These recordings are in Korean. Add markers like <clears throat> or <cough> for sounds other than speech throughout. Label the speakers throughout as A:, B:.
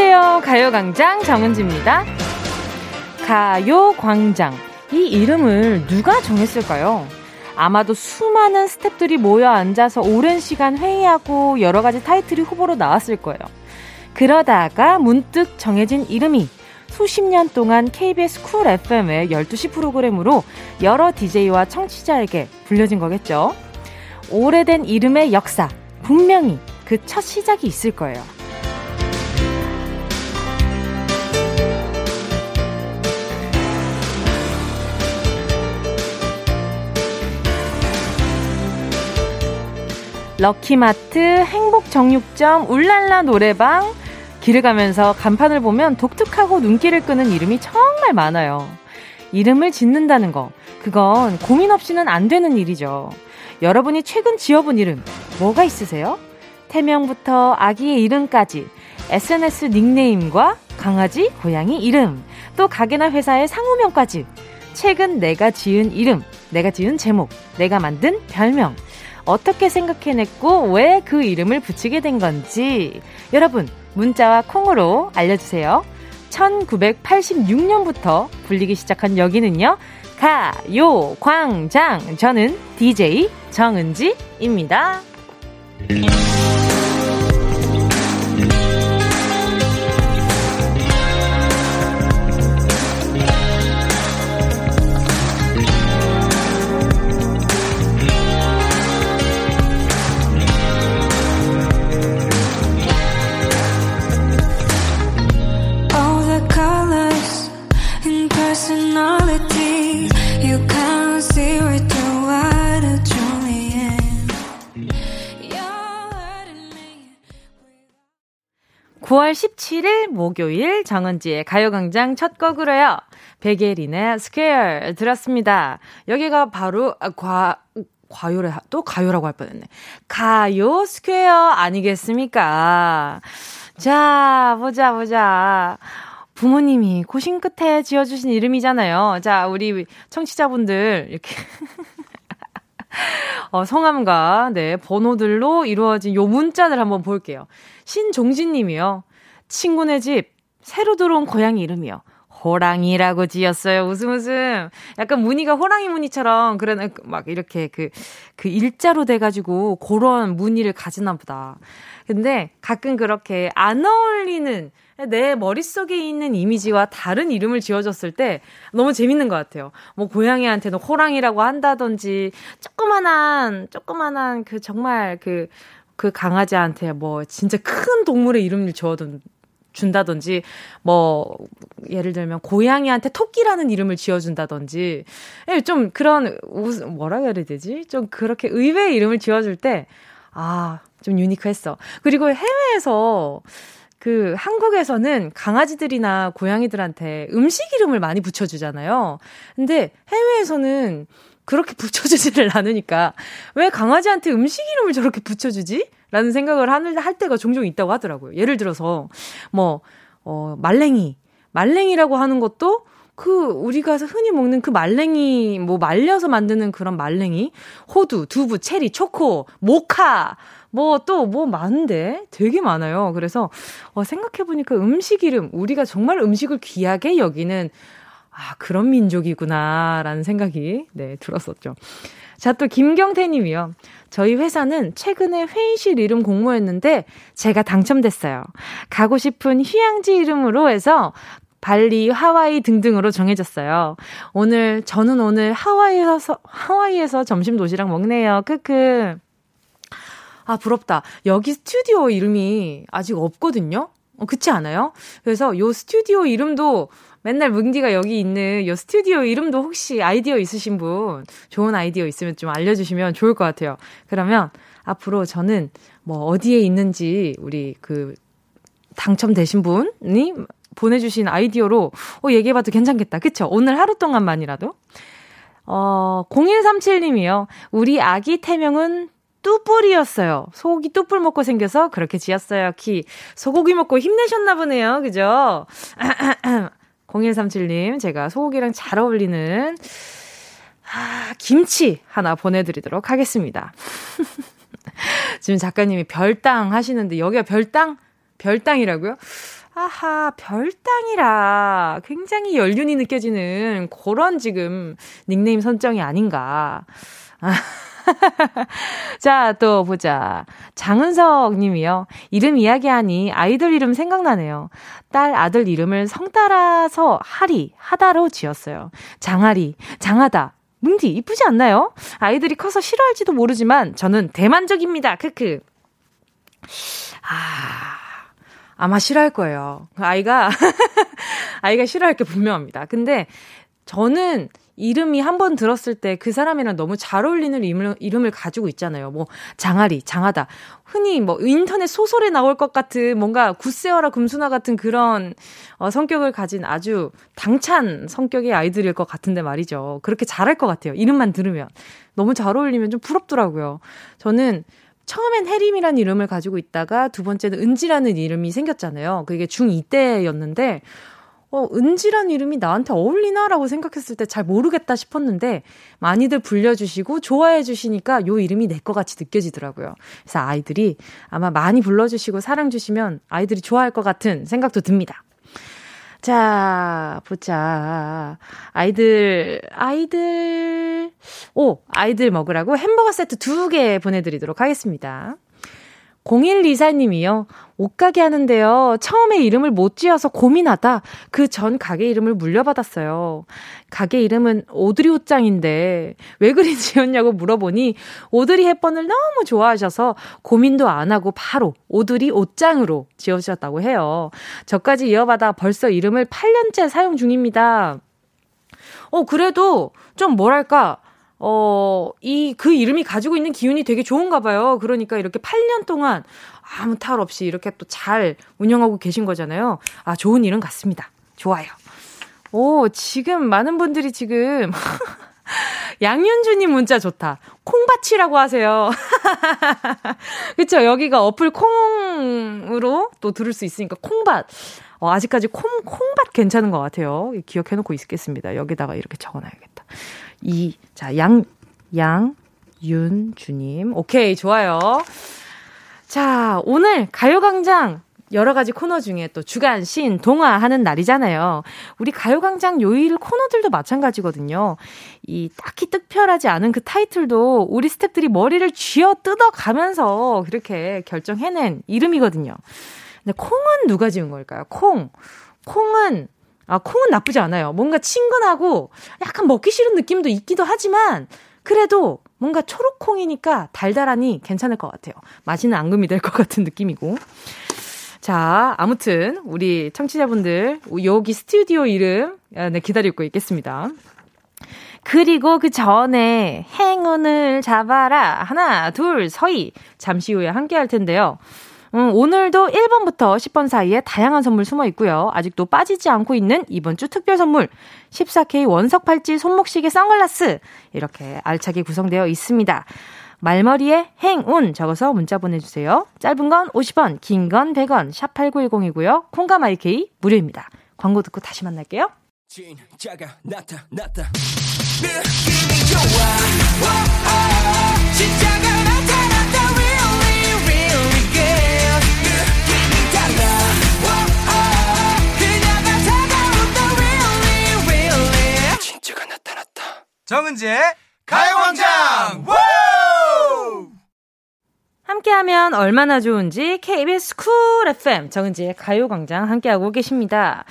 A: 안녕하세요. 가요광장 정은지입니다. 가요광장. 이 이름을 누가 정했을까요? 아마도 수많은 스탭들이 모여 앉아서 오랜 시간 회의하고 여러 가지 타이틀이 후보로 나왔을 거예요. 그러다가 문득 정해진 이름이 수십 년 동안 KBS Cool FM의 12시 프로그램으로 여러 DJ와 청취자에게 불려진 거겠죠. 오래된 이름의 역사, 분명히 그 첫 시작이 있을 거예요. 럭키마트, 행복정육점, 울랄라 노래방, 길을 가면서 간판을 보면 독특하고 눈길을 끄는 이름이 정말 많아요. 이름을 짓는다는 거, 그건 고민 없이는 안 되는 일이죠. 여러분이 최근 지어본 이름, 뭐가 있으세요? 태명부터 아기의 이름까지, SNS 닉네임과 강아지, 고양이 이름, 또 가게나 회사의 상호명까지, 최근 내가 지은 이름, 내가 지은 제목, 내가 만든 별명, 어떻게 생각해냈고 왜 그 이름을 붙이게 된 건지 여러분 문자와 콩으로 알려주세요. 1986년부터 불리기 시작한 여기는요. 가요 광장 저는 DJ 정은지입니다. 9월 17일 목요일 정은지의 가요광장 첫 곡으로요. 백예린의 Square 들었습니다. 여기가 바로 아, 과 과요래 또 가요라고 할 뻔했네. 가요 Square 아니겠습니까? 자 보자 보자. 부모님이 고심 끝에 지어주신 이름이잖아요. 자, 우리 청취자분들, 이렇게. <laughs> 어, 성함과, 네, 번호들로 이루어진 요 문자들 한번 볼게요. 신종진 님이요. 친구네 집, 새로 들어온 고양이 이름이요. 호랑이라고 지었어요. 웃음 웃음. 약간 무늬가 호랑이 무늬처럼 그런 막 이렇게 그, 그 일자로 돼 가지고 그런 무늬를 가지나 보다. 근데 가끔 그렇게 안 어울리는 내 머릿속에 있는 이미지와 다른 이름을 지어줬을 때 너무 재밌는 것 같아요. 뭐 고양이한테는 호랑이라고 한다든지 조그만한 조그만한 그 정말 그 그그 강아지한테 뭐 진짜 큰 동물의 이름을 지어둔 준다든지 뭐 예를 들면 고양이한테 토끼라는 이름을 지어준다든지 예, 좀 그런 뭐라 그래야 되지 좀 그렇게 의외의 이름을 지어줄 때 아 좀 유니크했어 그리고 해외에서 그 한국에서는 강아지들이나 고양이들한테 음식 이름을 많이 붙여주잖아요. 근데 해외에서는 그렇게 붙여주지를 않으니까 왜 강아지한테 음식 이름을 저렇게 붙여주지? 라는 생각을 하는, 할 때가 종종 있다고 하더라고요. 예를 들어서, 뭐, 어, 말랭이. 말랭이라고 하는 것도 그 우리가 흔히 먹는 그 말랭이 뭐 말려서 만드는 그런 말랭이 호두, 두부, 체리, 초코, 모카 뭐 또뭐 뭐 많은데 되게 많아요. 그래서 어 생각해 보니까 음식 이름 우리가 정말 음식을 귀하게 여기는 아, 그런 민족이구나라는 생각이 네, 들었었죠. 자, 또 김경태 님이요. 저희 회사는 최근에 회의실 이름 공모했는데 제가 당첨됐어요. 가고 싶은 휴양지 이름으로 해서 발리, 하와이 등등으로 정해졌어요. 오늘, 저는 오늘 하와이에서, 하와이에서 점심 도시락 먹네요. 크크. 아, 부럽다. 여기 스튜디오 이름이 아직 없거든요? 어, 그렇지 않아요? 그래서 요 스튜디오 이름도 맨날 뭉디가 여기 있는 요 스튜디오 이름도 혹시 아이디어 있으신 분, 좋은 아이디어 있으면 좀 알려주시면 좋을 것 같아요. 그러면 앞으로 저는 뭐 어디에 있는지 우리 그 당첨되신 분이 보내주신 아이디어로 어, 얘기해봐도 괜찮겠다. 그쵸? 오늘 하루 동안만이라도. 어, 0137님이요. 우리 아기 태명은 뚜뿔이었어요. 소고기 뚜뿔 먹고 생겨서 그렇게 지었어요. 키. 소고기 먹고 힘내셨나 보네요. 그죠? <clears throat> 0137님, 제가 소고기랑 잘 어울리는, 아, 김치 하나 보내드리도록 하겠습니다. <laughs> 지금 작가님이 별당 하시는데, 여기가 별당? 별땅이라고요? 아하, 별땅이라 굉장히 연륜이 느껴지는 그런 지금 닉네임 선정이 아닌가. 아. <laughs> 자, 또 보자. 장은석 님이요. 이름 이야기하니 아이들 이름 생각나네요. 딸, 아들 이름을 성 따라서 하리, 하다로 지었어요. 장하리, 장하다. 뭉디, 이쁘지 않나요? 아이들이 커서 싫어할지도 모르지만 저는 대만족입니다. 크크. 아, 아마 싫어할 거예요. 아이가, <laughs> 아이가 싫어할 게 분명합니다. 근데 저는 이름이 한 번 들었을 때 그 사람이랑 너무 잘 어울리는 이름을, 이름을 가지고 있잖아요. 뭐, 장아리, 장하다. 흔히 뭐, 인터넷 소설에 나올 것 같은 뭔가 굿세어라 금수나 같은 그런 어, 성격을 가진 아주 당찬 성격의 아이들일 것 같은데 말이죠. 그렇게 잘할 것 같아요. 이름만 들으면. 너무 잘 어울리면 좀 부럽더라고요. 저는 처음엔 해림이라는 이름을 가지고 있다가 두 번째는 은지라는 이름이 생겼잖아요. 그게 중2 때였는데, 어, 은지란 이름이 나한테 어울리나라고 생각했을 때 잘 모르겠다 싶었는데 많이들 불려주시고 좋아해 주시니까 요 이름이 내거 같이 느껴지더라고요. 그래서 아이들이 아마 많이 불러주시고 사랑 주시면 아이들이 좋아할 것 같은 생각도 듭니다. 자, 보자. 아이들, 아이들, 오, 아이들 먹으라고 햄버거 세트 두 개 보내드리도록 하겠습니다. 0124님이요. 옷가게 하는데요. 처음에 이름을 못 지어서 고민하다 그 전 가게 이름을 물려받았어요. 가게 이름은 오드리 옷장인데 왜 그리 <laughs> 지었냐고 물어보니 오드리 햇번을 너무 좋아하셔서 고민도 안 하고 바로 오드리 옷장으로 지어주셨다고 해요. 저까지 이어받아 벌써 이름을 8년째 사용 중입니다. 어, 그래도 좀 뭐랄까, 어, 이, 그 이름이 가지고 있는 기운이 되게 좋은가 봐요. 그러니까 이렇게 8년 동안 아무 탈 없이 이렇게 또 잘 운영하고 계신 거잖아요. 아, 좋은 이름 같습니다. 좋아요. 오, 지금 많은 분들이 지금, <laughs> 양윤주님 문자 좋다. 콩밭이라고 하세요. <laughs> 그쵸? 여기가 어플 콩으로 또 들을 수 있으니까 콩밭. 어, 아직까지 콩, 콩밭 괜찮은 것 같아요. 기억해놓고 있겠습니다. 여기다가 이렇게 적어놔야겠다. 이, 자, 양, 양, 윤, 주님. 오케이, 좋아요. 자, 오늘 가요광장 여러 가지 코너 중에 또 주간, 신, 동화 하는 날이잖아요. 우리 가요광장 요일 코너들도 마찬가지거든요. 이 딱히 특별하지 않은 그 타이틀도 우리 스탭들이 머리를 쥐어 뜯어가면서 그렇게 결정해낸 이름이거든요. 근데 콩은 누가 지은 걸까요? 콩. 콩은 아, 콩은 나쁘지 않아요. 뭔가 친근하고 약간 먹기 싫은 느낌도 있기도 하지만 그래도 뭔가 초록콩이니까 달달하니 괜찮을 것 같아요. 맛있는 앙금이 될 것 같은 느낌이고. 자, 아무튼 우리 청취자분들 여기 스튜디오 이름 아, 네, 기다리고 있겠습니다. 그리고 그 전에 행운을 잡아라 하나 둘 서희 잠시 후에 함께 할 텐데요. 음, 오늘도 1번부터 10번 사이에 다양한 선물 숨어 있고요. 아직도 빠지지 않고 있는 이번 주 특별 선물 14K 원석 팔찌 손목시계 선글라스 이렇게 알차게 구성되어 있습니다. 말머리에 행운 적어서 문자 보내주세요. 짧은 건 50원, 긴 건 100원, 샵 8910이고요. 콩과 마이케이 무료입니다. 광고 듣고 다시 만날게요. 진짜가 나타났다. 느낌이 좋아. 오, 오, 오. 진짜가
B: 정은지의 가요광장!
A: 함께하면 얼마나 좋은지 KBS 쿨 FM 정은지의 가요광장 함께하고 계십니다.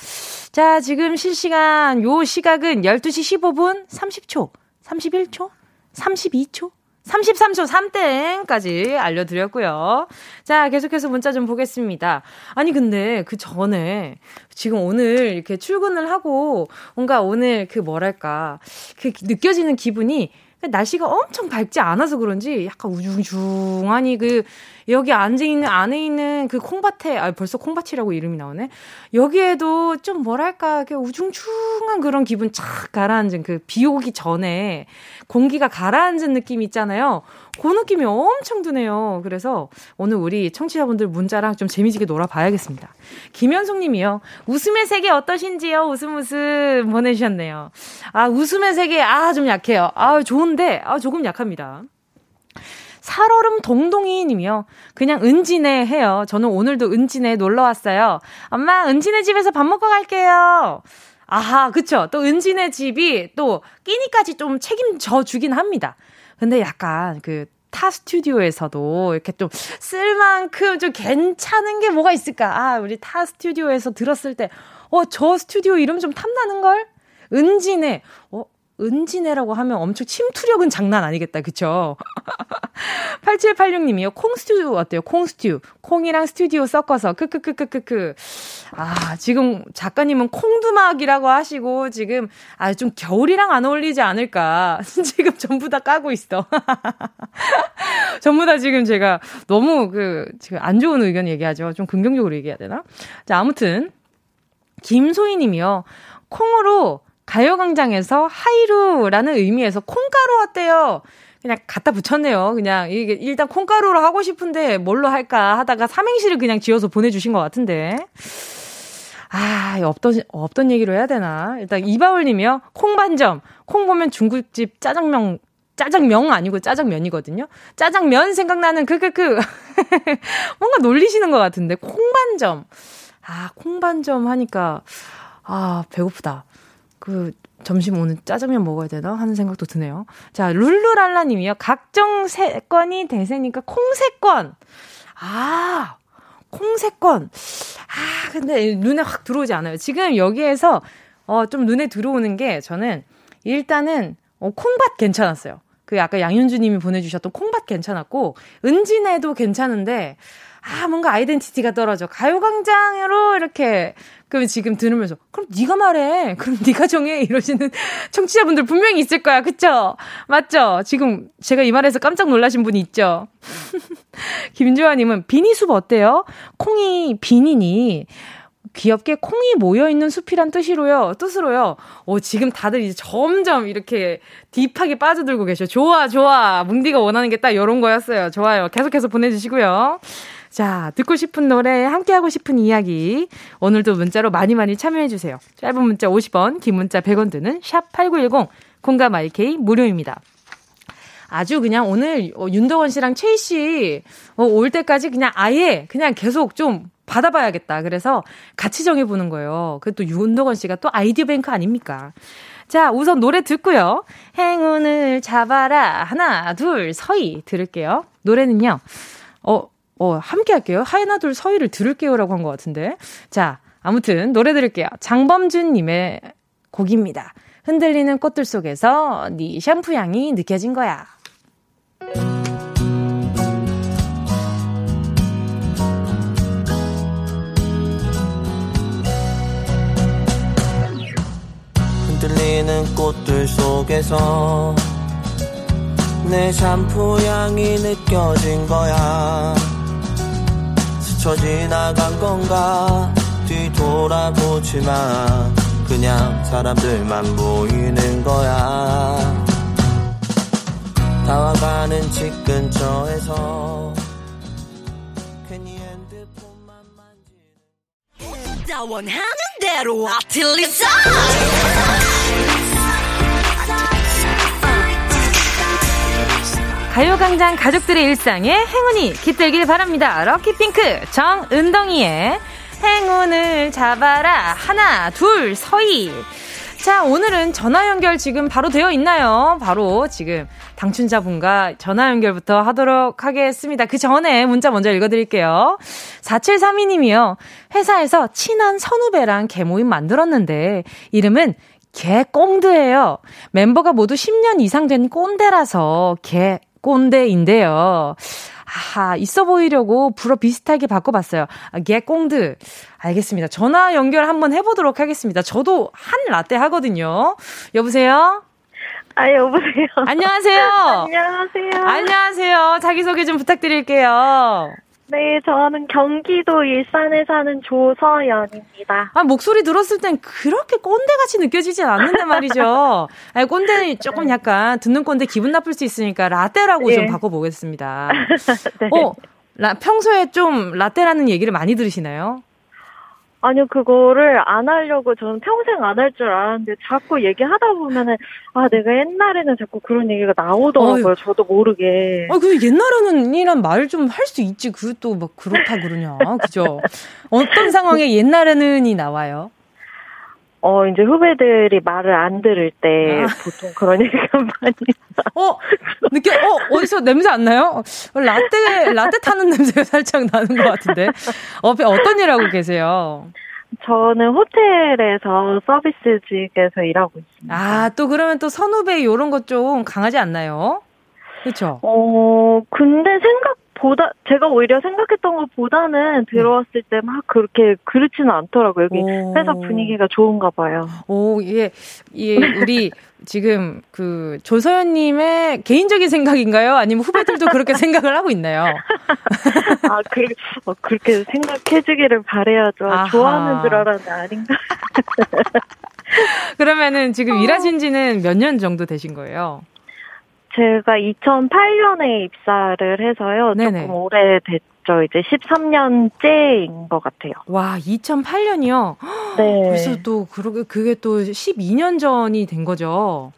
A: 자, 지금 실시간 요 시각은 12시 15분 30초, 31초, 32초, 33초 3땡까지 알려드렸고요. 자, 계속해서 문자 좀 보겠습니다. 아니, 근데 그 전에 지금 오늘 이렇게 출근을 하고 뭔가 오늘 그 뭐랄까, 그 느껴지는 기분이 날씨가 엄청 밝지 않아서 그런지 약간 우중중하니 그 여기 앉아 있는 안에 있는 그 콩밭에 아 벌써 콩밭이라고 이름이 나오네. 여기에도 좀 뭐랄까 그 우중충한 그런 기분 착 가라앉은 그 비 오기 전에 공기가 가라앉은 느낌 있잖아요. 그 느낌이 엄청 드네요. 그래서 오늘 우리 청취자분들 문자랑 좀 재미지게 놀아봐야겠습니다. 김현숙 님이요. 웃음의 세계 어떠신지요? 웃음 웃음 보내주셨네요. 아, 웃음의 세계, 아, 좀 약해요. 아, 좋은데, 아, 조금 약합니다. 살얼음 동동이 님이요. 그냥 은진네 해요. 저는 오늘도 은진네 놀러 왔어요. 엄마, 은진네 집에서 밥 먹고 갈게요. 아하, 그쵸. 또 은진네 집이 또 끼니까지 좀 책임져 주긴 합니다. 근데 약간 그 타 스튜디오에서도 이렇게 좀 쓸 만큼 좀 괜찮은 게 뭐가 있을까? 아, 우리 타 스튜디오에서 들었을 때, 어, 저 스튜디오 이름 좀 탐나는걸? 은진네. 어, 은진애라고 하면 엄청 침투력은 장난 아니겠다. 그쵸? <laughs> 8786님이요. 콩스튜 어때요? 콩스튜. 콩이랑 스튜디오 섞어서. 크크크크크크. 아, 지금 작가님은 콩두막이라고 하시고, 지금, 아, 좀 겨울이랑 안 어울리지 않을까. <laughs> 지금 전부 다 까고 있어. <laughs> 전부 다 지금 제가 너무 그, 지금 안 좋은 의견 얘기하죠. 좀 긍정적으로 얘기해야 되나? 자, 아무튼. 김소희 님이요. 콩으로 가요광장에서 하이루라는 의미에서 콩가루 어때요? 그냥 갖다 붙였네요. 그냥 이게 일단 콩가루로 하고 싶은데 뭘로 할까 하다가 삼행시를 그냥 지어서 보내주신 것 같은데. 아, 없던, 없던 얘기로 해야 되나? 일단 이바울님이요. 콩반점. 콩 보면 중국집 짜장면, 짜장면 아니고 짜장면이거든요. 짜장면 생각나는 크크크. <laughs> 뭔가 놀리시는 것 같은데. 콩반점. 아, 콩반점 하니까, 아, 배고프다. 그 점심 오늘 짜장면 먹어야 되나 하는 생각도 드네요. 자, 룰루랄라 님이요. 각종 세건이 대세니까 콩세건. 아, 콩세건. 아, 근데 눈에 확 들어오지 않아요. 지금 여기에서 어, 좀 눈에 들어오는 게 저는 일단은 어, 콩밭 괜찮았어요. 그 아까 양윤주 님이 보내주셨던 콩밭 괜찮았고, 은진애도 괜찮은데, 아, 뭔가 아이덴티티가 떨어져. 가요광장으로 이렇게 그럼 지금 들으면서 그럼 네가 말해. 그럼 네가 정해 이러시는 <laughs> 청취자분들 분명히 있을 거야. 그쵸? 맞죠? 지금 제가 이 말에서 깜짝 놀라신 분이 있죠. <laughs> 김주환님은 비니숲 어때요? 콩이 비니니 귀엽게 콩이 모여있는 숲이란 뜻이로요, 뜻으로요. 오, 지금 다들 이제 점점 이렇게 딥하게 빠져들고 계셔. 좋아, 좋아. 뭉디가 원하는 게 딱 이런 거였어요. 좋아요. 계속해서 보내주시고요. 자, 듣고 싶은 노래, 함께하고 싶은 이야기. 오늘도 문자로 많이 많이 참여해주세요. 짧은 문자 50원, 긴 문자 100원 드는 샵8910, 공감 IK 무료입니다. 아주 그냥 오늘 어, 윤덕원 씨랑 최희 씨올 어, 때까지 그냥 아예 그냥 계속 좀 받아봐야겠다. 그래서 같이 정해보는 거예요. 그 또 윤덕원 씨가 또 아이디어 뱅크 아닙니까? 자, 우선 노래 듣고요. 행운을 잡아라. 하나, 둘, 서희 들을게요. 노래는요. 어, 어, 함께 할게요. 하나, 둘, 서희를 들을게요 라고 한 것 같은데. 자, 아무튼 노래 들을게요. 장범준님의 곡입니다. 흔들리는 꽃들 속에서 네 샴푸 향이 느껴진 거야. 흔들리는 꽃들 속에서 내 샴푸 향이 느껴진 거야. 스쳐 지나간 건가? 뒤돌아보지만 그냥 사람들만 보이는 거야. 다와가는 집 근처에서 괜히 핸드폰만 만지는 나 원하는 대로 아틀리사 가요광장 가족들의 일상에 행운이 깃들길 바랍니다. 럭키핑크 정은동이의 행운을 잡아라. 하나, 둘, 서희. 자, 오늘은 전화 연결 지금 바로 되어 있나요? 바로 지금 당춘자분과 전화 연결부터 하도록 하겠습니다. 그 전에 문자 먼저 읽어드릴게요. 4732님이요. 회사에서 친한 선후배랑 개모임 만들었는데, 이름은 개꽁드예요. mem버가 모두 10년 이상 된 꼰대라서 개 꼰대인데요. 아, 있어 보이려고 불어 비슷하게 바꿔봤어요. 아, 개꽁드. 알겠습니다. 전화 연결 한번 해보도록 하겠습니다. 저도 한 라떼 하거든요. 여보세요?
C: 아, 여보세요?
A: 안녕하세요? <laughs>
C: 안녕하세요?
A: 안녕하세요. 자기소개 좀 부탁드릴게요.
C: 네, 저는 경기도 일산에 사는 조서연입니다.
A: 아, 목소리 들었을 땐 그렇게 꼰대같이 느껴지진 않는데 말이죠. <laughs> 아니, 꼰대는 조금 약간 듣는 꼰대 기분 나쁠 수 있으니까 라떼라고 네. 좀 바꿔보겠습니다. <laughs> 네. 어, 라, 평소에 좀 라떼라는 얘기를 많이 들으시나요?
C: 아니요, 그거를 안 하려고 저는 평생 안 할 줄 알았는데 자꾸 얘기하다 보면은 아, 내가 옛날에는 자꾸 그런 얘기가 나오더라고요. 어휴. 저도 모르게.
A: 아, 그 옛날에는 이란 말 좀 할 수 있지. 그것도 막 그렇다 그러냐. 그죠? 어떤 상황에 옛날에는이 나와요?
C: 어, 이제 후배들이 말을 안 들을 때 아. 보통 그런 <laughs> 얘기가 많이
A: 어, 느껴, 어, 어디서 냄새 안 나요? 라떼, 라떼 타는 냄새가 살짝 나는 것 같은데. 어, 어떤 일 하고 계세요?
C: 저는 호텔에서 서비스직에서 일하고 있습니다.
A: 아, 또 그러면 또 선후배 이런 것 좀 강하지 않나요? 그렇죠?
C: 어, 근데 생각 보다 제가 오히려 생각했던 것보다는 들어왔을 때 막 그렇게 그렇지는 않더라고요. 여기 오. 회사 분위기가 좋은가 봐요.
A: 오, 이게 이 우리 지금 그 조서연 님의 개인적인 생각인가요? 아니면 후배들도 그렇게 생각을 하고 있나요? <laughs>
C: 아, 그, 어, 그렇게 생각해 주기를 바래야죠. 아하. 좋아하는 줄 알았는데 아닌가? <laughs>
A: 그러면은 지금 어. 일하신 지는 몇 년 정도 되신 거예요?
C: 제가 2008년에 입사를 해서요. 네네. 조금 오래됐죠. 이제 13년째인 것 같아요.
A: 와, 2008년이요? 네. 그래서 또, 그러게, 그게 또 12년 전이 된 거죠.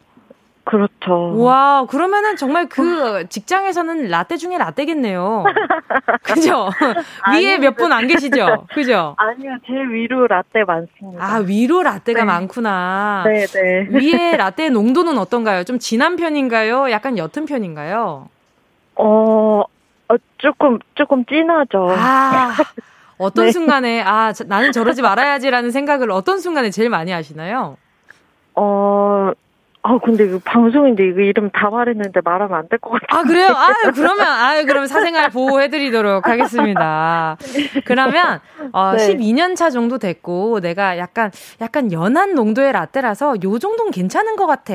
C: 그렇죠.
A: 와, 그러면은 정말 그 직장에서는 라떼 중에 라떼겠네요. <laughs> 그죠? 위에 몇 분 안 계시죠? 그죠?
C: 아니요, 제 위로 라떼 많습니다.
A: 아, 위로 라떼가 네. 많구나.
C: 네, 네.
A: 위에 라떼 농도는 어떤가요? 좀 진한 편인가요? 약간 옅은 편인가요?
C: 어, 어 조금, 조금 진하죠.
A: 아. 어떤 <laughs> 네. 순간에, 아, 나는 저러지 말아야지라는 생각을 어떤 순간에 제일 많이 하시나요?
C: 어, 아, 근데 이거 방송인데 이거 이름 다 말했는데 말하면 안 될 것 같아요.
A: 아, 그래요? 아유, 그러면, 아유, 그러면 사생활 보호해드리도록 하겠습니다. 그러면, 어, 네. 12년 차 정도 됐고, 내가 약간, 약간 연한 농도의 라떼라서 요 정도는 괜찮은 것 같아.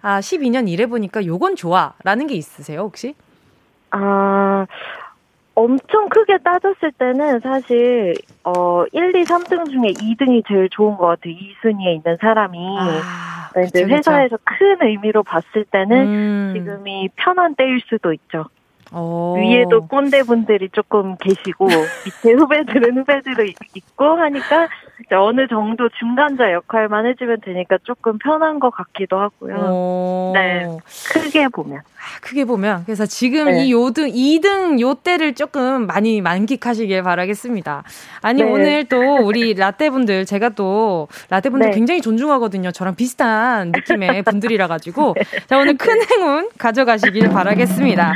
A: 아, 12년 일해보니까 요건 좋아. 라는 게 있으세요, 혹시?
C: 아, 엄청 크게 따졌을 때는 사실 어 1, 2, 3등 중에 2등이 제일 좋은 것 같아요. 2순위에 있는 사람이. 아, 그쵸, 이제 회사에서 그쵸. 큰 의미로 봤을 때는 음. 지금이 편한 때일 수도 있죠. 오. 어. 위에도 꼰대분들이 조금 계시고 밑에 후배들은 후배들이 있고 하니까 어느 정도 중간자 역할만 해주면 되니까 조금 편한 것 같기도 하고요. 오. 네, 크게 보면.
A: 아, 크게 보면 그래서 지금 네. 이 요등 2등 요 때를 조금 많이 만끽하시길 바라겠습니다. 아니 네. 오늘 또 우리 라떼 분들 제가 또 라떼 분들 네. 굉장히 존중하거든요. 저랑 비슷한 느낌의 분들이라 가지고 자 오늘 큰 행운 가져가시길 바라겠습니다.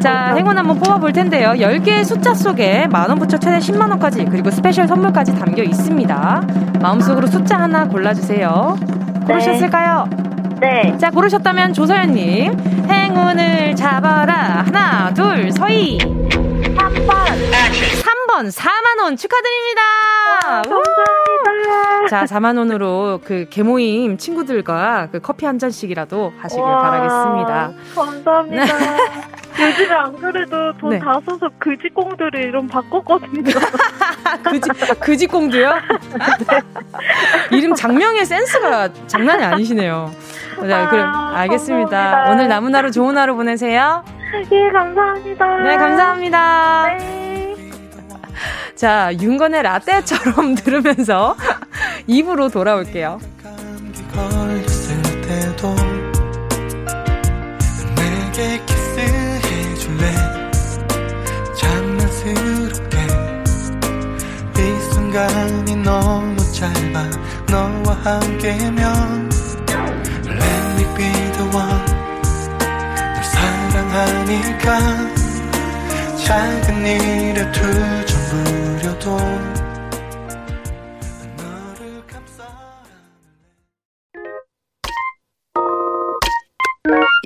A: 자 행운 한번 뽑아볼 텐데요. 10개의 숫자 속에 만원 부터 최대 10만 원까지 그리고 special 선물까지 담겨 있습니다. 마음속으로 숫자 하나 골라주세요. 고르셨을까요?
C: 네.
A: 자, 고르셨다면 조서연님, 행운을 잡아라. 하나, 둘, 서희.
C: 3번.
A: 3번, 4만원 축하드립니다.
C: 와, 감사합니다.
A: 자, 4만 원으로 그 개모임 친구들과 그 커피 한 잔씩이라도 하시길 와, 바라겠습니다.
C: 감사합니다. <laughs> 요즘에 안 그래도 돈다 네. 써서 그지공들을 이름 바꿨거든요. <laughs>
A: 그지, 그지공도요? 네. 이름 장명의 센스가 장난이 아니시네요. 네, 아, 그럼 알겠습니다. 감사합니다. 오늘 남은 하루 좋은 하루 보내세요.
C: 예, 감사합니다.
A: 네, 감사합니다. 네. 자, 윤건의 라떼처럼 <laughs> 들으면서 입으로 돌아올게요. 시간이 너무 짧아. 너와 함께면 Let me be the one 널 사랑하니까 작은 일에 투정 부려도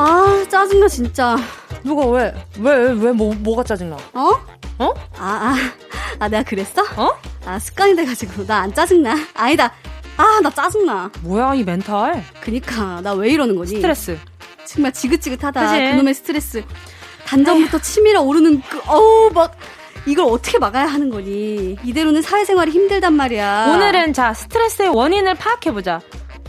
D: 아 짜증나 진짜
A: 누가 왜? 왜? 왜? 뭐, 뭐가 짜증나?
D: 어?
A: 어?
D: 아, 아 아, 내가 그랬어?
A: 어?
D: 아, 습관이 돼가지고. 나 안 짜증나. 아니다. 아, 나 짜증나.
A: 뭐야, 이 멘탈.
D: 그니까, 나 왜 이러는 거니?
A: 스트레스.
D: 정말 지긋지긋하다.
A: 그치?
D: 그놈의 스트레스. 단전부터 치밀어 오르는 그, 어우, 막, 이걸 어떻게 막아야 하는 거니? 이대로는 사회생활이 힘들단 말이야.
A: 오늘은 자, 스트레스의 원인을 파악해보자.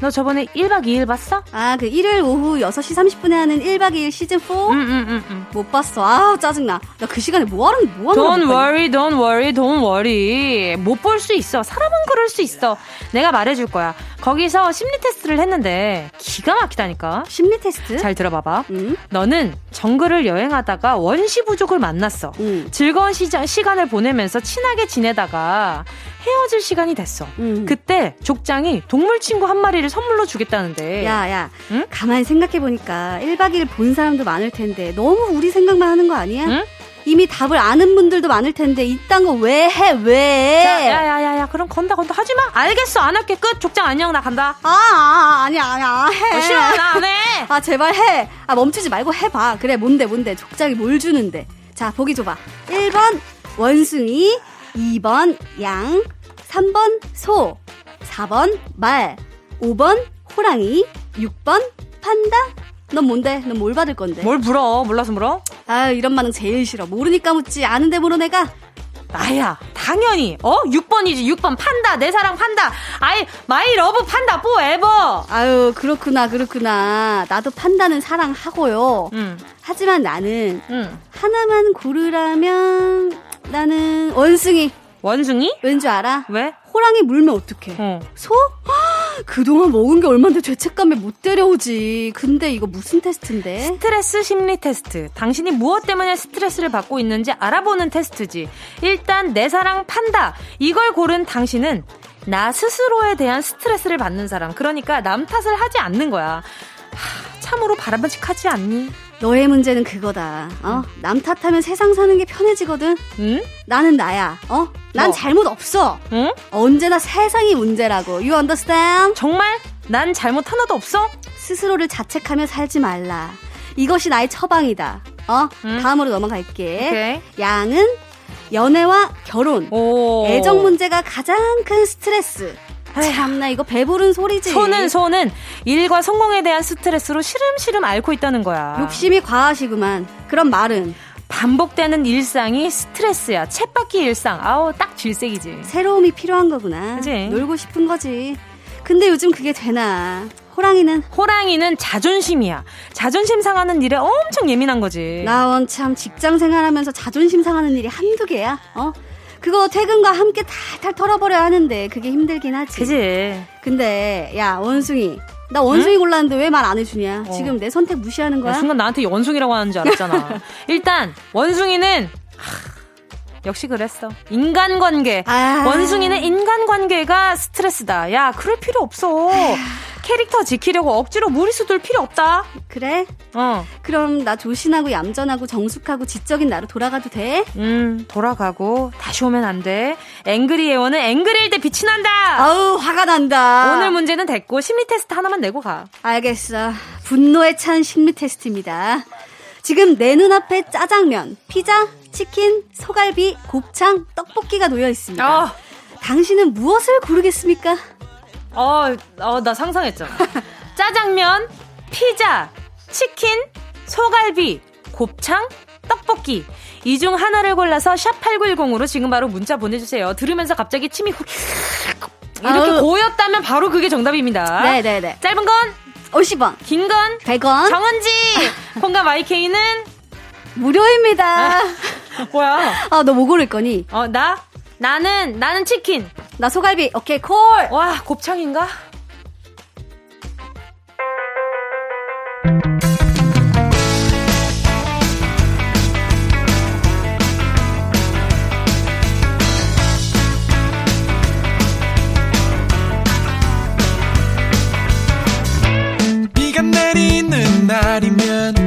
A: 너 저번에 1박 2일 봤어?
D: 아, 그 일요일 오후 6시 30분에 하는 1박 2일 시즌4?
A: 응, 응, 응, 응.
D: 못 봤어. 아우, 짜증나. 나 그 시간에 뭐 하는, 뭐 하는
A: Don't
D: 거야?
A: worry, don't worry, don't worry. 못 볼 수 있어. 사람은 그럴 수 있어. 내가 말해줄 거야. 거기서 심리 테스트를 했는데 기가 막히다니까.
D: 심리 테스트?
A: 잘 들어봐봐.
D: 응?
A: 너는 정글을 여행하다가 원시 부족을 만났어.
D: 응.
A: 즐거운 시장, 시간을 보내면서 친하게 지내다가 헤어질 시간이 됐어.
D: 응.
A: 그때 족장이 동물 친구 한 마리를 선물로 주겠다는데.
D: 야, 야.
A: 응?
D: 가만히 생각해 보니까 1박 2일 본 사람도 많을 텐데 너무 우리 생각만 하는 거 아니야?
A: 응?
D: 이미 답을 아는 분들도 많을 텐데 이딴 거 왜 해? 왜?
A: 자, 야, 야, 야, 야, 그럼 건다, 건다. 하지 마. 알겠어. 안 할게. 끝. 족장 안녕. 나 간다.
D: 아, 아, 아니야, 아니야. 해.
A: 어, 싫어. 나 안 해.
D: 아, 제발 해. 아, 멈추지 말고 해봐. 그래, 뭔데, 뭔데. 족장이 뭘 주는데. 자, 보기 줘봐. 1번, 원숭이. 2번, 양. 3번, 소. 4번, 말. 5번, 호랑이. 6번, 판다. 넌 뭔데? 넌 뭘 받을 건데?
A: 뭘 물어? 몰라서 물어?
D: 아유, 이런 반응 제일 싫어. 모르니까 묻지. 아는데 물어, 내가.
A: 나야. 당연히. 어? 6번이지. 6번. 판다. 내 사랑 판다. 아이, my love 판다. 포에버.
D: 아유, 그렇구나, 그렇구나. 나도 판다는 사랑하고요.
A: 응.
D: 하지만 나는
A: 응.
D: 하나만 고르라면 나는 원숭이.
A: 원숭이?
D: 왠 줄 알아?
A: 왜?
D: 호랑이 물면 어떡해?
A: 어.
D: 소? 헉, 그동안 먹은 게 얼만데 죄책감에 못 데려오지. 근데 이거 무슨 테스트인데?
A: 스트레스 심리 테스트. 당신이 무엇 때문에 스트레스를 받고 있는지 알아보는 테스트지. 일단 내 사랑 판다. 이걸 고른 당신은 나 스스로에 대한 스트레스를 받는 사람. 그러니까 남 탓을 하지 않는 거야. 하, 참으로 바람직하지 않니?
D: 너의 문제는 그거다. 어? 남 탓하면 세상 사는 게 편해지거든.
A: 응?
D: 나는 나야. 어? 난
A: 뭐?
D: 잘못 없어.
A: 응?
D: 언제나 세상이 문제라고. You understand?
A: 정말? 난 잘못 하나도 없어?
D: 스스로를 자책하며 살지 말라. 이것이 나의 처방이다. 어?
A: 응.
D: 다음으로 넘어갈게.
A: 오케이.
D: 양은 연애와 결혼.
A: 오.
D: 애정 문제가 가장 큰 스트레스. 참나 이거 배부른 소리지.
A: 소는 소는 일과 성공에 대한 스트레스로 시름시름 앓고 있다는 거야.
D: 욕심이 과하시구만. 그럼 말은
A: 반복되는 일상이 스트레스야. 챗바퀴 일상. 아우 딱 질색이지.
D: 새로움이 필요한 거구나.
A: 그치?
D: 놀고 싶은 거지. 근데 요즘 그게 되나? 호랑이는
A: 호랑이는 자존심이야. 자존심 상하는 일에 엄청 예민한 거지.
D: 나 원 참 직장 생활하면서 자존심 상하는 일이 한두 개야. 어? 그거 퇴근과 함께 탈탈 털어버려야 하는데 그게 힘들긴 하지.
A: 그지.
D: 근데 야 원숭이 나 원숭이 골랐는데 왜 말 안 해주냐?
A: 어.
D: 지금 내 선택 무시하는 거야?
A: 순간 나한테 원숭이라고 하는 줄 알았잖아. <laughs> 일단 원숭이는 하, 역시 그랬어. 인간관계.
D: 아.
A: 원숭이는 인간관계가 스트레스다. 야, 그럴 필요 없어. 캐릭터 지키려고 억지로 무리수 둘 필요 없다.
D: 그래?
A: 어.
D: 그럼 나 조신하고 얌전하고 정숙하고 지적인 나로 돌아가도 돼?
A: 음, 돌아가고 다시 오면 안 돼. 앵그리 예원은 앵그리일 때 빛이 난다.
D: 아우 화가 난다.
A: 오늘 문제는 됐고 심리 테스트 하나만 내고 가.
D: 알겠어. 분노에 찬 심리 테스트입니다. 지금 내 눈앞에 짜장면, 피자, 치킨, 소갈비, 곱창, 떡볶이가 놓여 있습니다.
A: 어,
D: 당신은 무엇을 고르겠습니까?
A: 어, 어, 나 상상했잖아. <laughs> 짜장면, 피자, 치킨, 소갈비, 곱창, 떡볶이. 이 중 하나를 골라서 샵8910으로 지금 바로 문자 보내주세요. 들으면서 갑자기 침이 훅 이렇게
D: 아우.
A: 고였다면 바로 그게 정답입니다.
D: 네네네.
A: 짧은 건,
D: 50원,
A: 긴 건,
D: 100원,
A: 정은지! <laughs> 콩과 마이케이는,
D: 무료입니다. <laughs>
A: 뭐야?
D: 아, 너 뭐 고를 거니?
A: 어, 나? 나는, 나는 치킨.
D: 나 소갈비. 오케이, 콜!
A: 와, 곱창인가?
B: 비가 내리는 날이면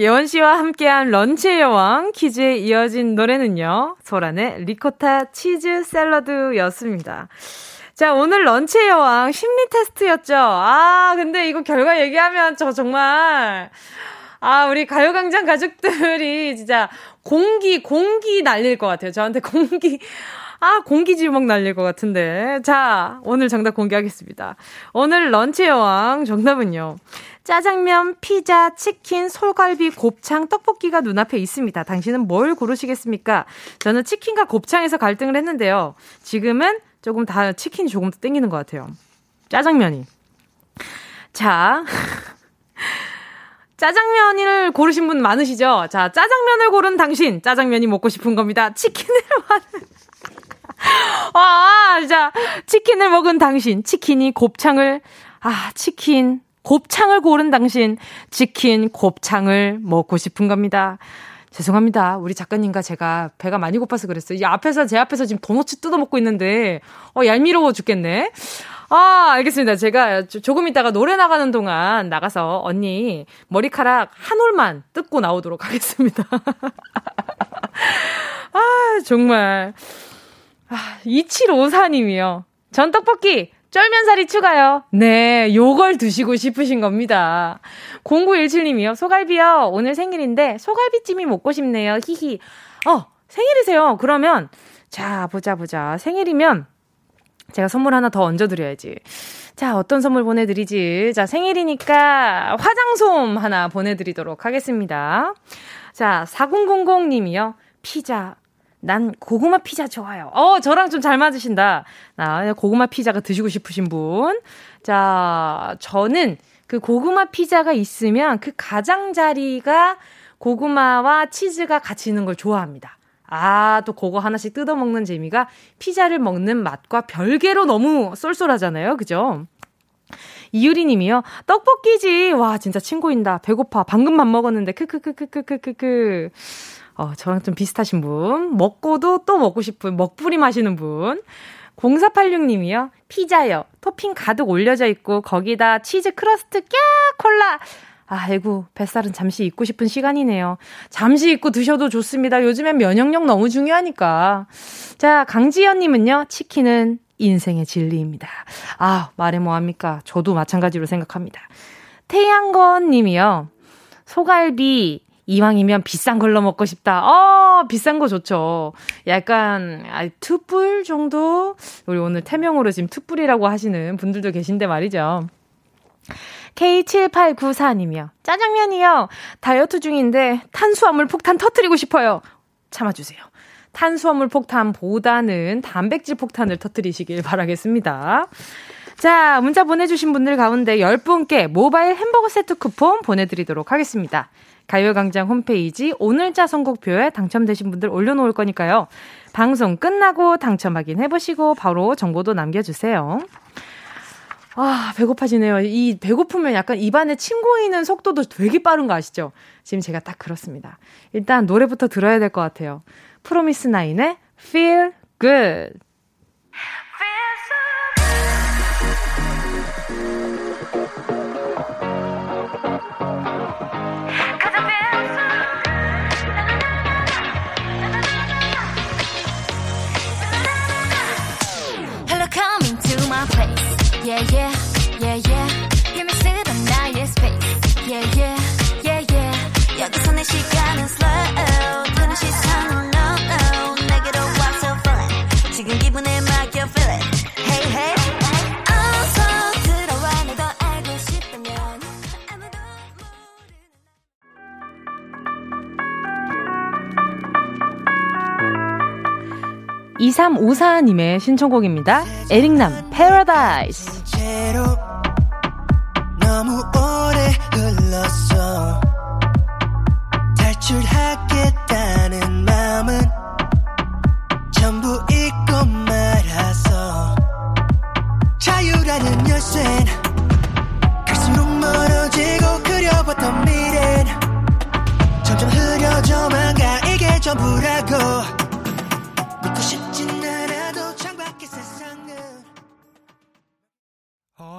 A: 예원 씨와 함께한 런치의 여왕 퀴즈에 이어진 노래는요. 소란의 리코타 치즈 샐러드였습니다. 자, 오늘 런치의 여왕 심리 테스트였죠. 아, 근데 이거 결과 얘기하면 저 정말, 아, 우리 가요광장 가족들이 진짜 공기, 공기 날릴 것 같아요. 저한테 공기, 아, 공기 지목 날릴 것 같은데. 자, 오늘 정답 공개하겠습니다. 오늘 런치 여왕 정답은요. 짜장면, 피자, 치킨, 솔갈비, 곱창, 떡볶이가 눈앞에 있습니다. 당신은 뭘 고르시겠습니까? 저는 치킨과 곱창에서 갈등을 했는데요. 지금은 조금 다 치킨이 조금 더 땡기는 것 같아요. 짜장면이. 자. <laughs> 짜장면을 고르신 분 많으시죠? 자, 짜장면을 고른 당신, 짜장면이 먹고 싶은 겁니다. 치킨을 먹는. <laughs> 아, 진짜. 치킨을 먹은 당신, 치킨이 곱창을, 아, 치킨, 곱창을 고른 당신, 치킨, 곱창을 먹고 싶은 겁니다. 죄송합니다. 우리 작가님과 제가 배가 많이 고파서 그랬어요. 이 앞에서, 제 앞에서 지금 도너츠 뜯어 먹고 있는데, 어, 얄미러워 죽겠네. 아, 알겠습니다. 제가 조금 있다가 노래 나가는 동안 나가서 언니 머리카락 한 올만 뜯고 나오도록 하겠습니다. <laughs> 아, 정말. 아, 2754님이요. 전 떡볶이 쫄면살이 추가요. 네, 요걸 드시고 싶으신 겁니다. 0917님이요. 소갈비요. 오늘 생일인데 소갈비찜이 먹고 싶네요. 히히. 어, 생일이세요. 그러면 자, 보자 보자. 생일이면 제가 선물 하나 더 얹어드려야지. 자, 어떤 선물 보내드리지? 자, 생일이니까 화장솜 하나 보내드리도록 하겠습니다. 자, 4000님이요. 피자. 난 고구마 피자 좋아요. 어, 저랑 좀 잘 맞으신다. 나 고구마 피자가 드시고 싶으신 분. 자, 저는 그 고구마 피자가 있으면 그 가장자리가 고구마와 치즈가 같이 있는 걸 좋아합니다. 아, 또 그거 하나씩 뜯어먹는 재미가 피자를 먹는 맛과 별개로 너무 쏠쏠하잖아요. 그죠? 이유리 님이요. 떡볶이지. 와, 진짜 친구인다. 배고파. 방금 밥 먹었는데. 크크크크크크크크. 어, 저랑 좀 비슷하신 분. 먹고도 또 먹고 싶은 먹부림 하시는 분. 0486님이요. 피자요. 토핑 가득 올려져 있고 거기다 치즈 crust 꺄 콜라. 아이고, 뱃살은 잠시 잊고 싶은 시간이네요. 잠시 잊고 드셔도 좋습니다. 요즘엔 면역력 너무 중요하니까. 자, 강지연님은요, 치킨은 인생의 진리입니다. 아, 말해 뭐합니까? 저도 마찬가지로 생각합니다. 태양건 님이요, 소갈비, 이왕이면 비싼 걸로 먹고 싶다. 어, 비싼 거 좋죠. 약간, 아, 투불 정도? 우리 오늘 태명으로 지금 투불이라고 하시는 분들도 계신데 말이죠. K7894님이요. 짜장면이요. 다이어트 중인데 탄수화물 폭탄 터트리고 싶어요. 참아주세요. 탄수화물 폭탄보다는 단백질 폭탄을 터트리시길 바라겠습니다. 자, 문자 보내주신 분들 가운데 10분께 모바일 햄버거 세트 쿠폰 보내드리도록 하겠습니다. 가요광장 홈페이지 오늘자 선곡표에 당첨되신 분들 올려놓을 거니까요. 방송 끝나고 당첨 확인해보시고 바로 정보도 남겨주세요. 아, 배고파지네요. 이 배고프면 약간 입안에 침 고이는 속도도 되게 빠른 거 아시죠? 지금 제가 딱 그렇습니다. 일단 노래부터 들어야 될 것 같아요. 프로미스 나인의 Feel Good. 2354님의 신청곡입니다. 에릭남, 흘렀어. 탈출하겠다는 마음은 전부 잊고 말아서. 자유라는 열쇠는 갈수록 멀어지고 그려봤던 미래는 점점 흐려져만 가. 이게 전부라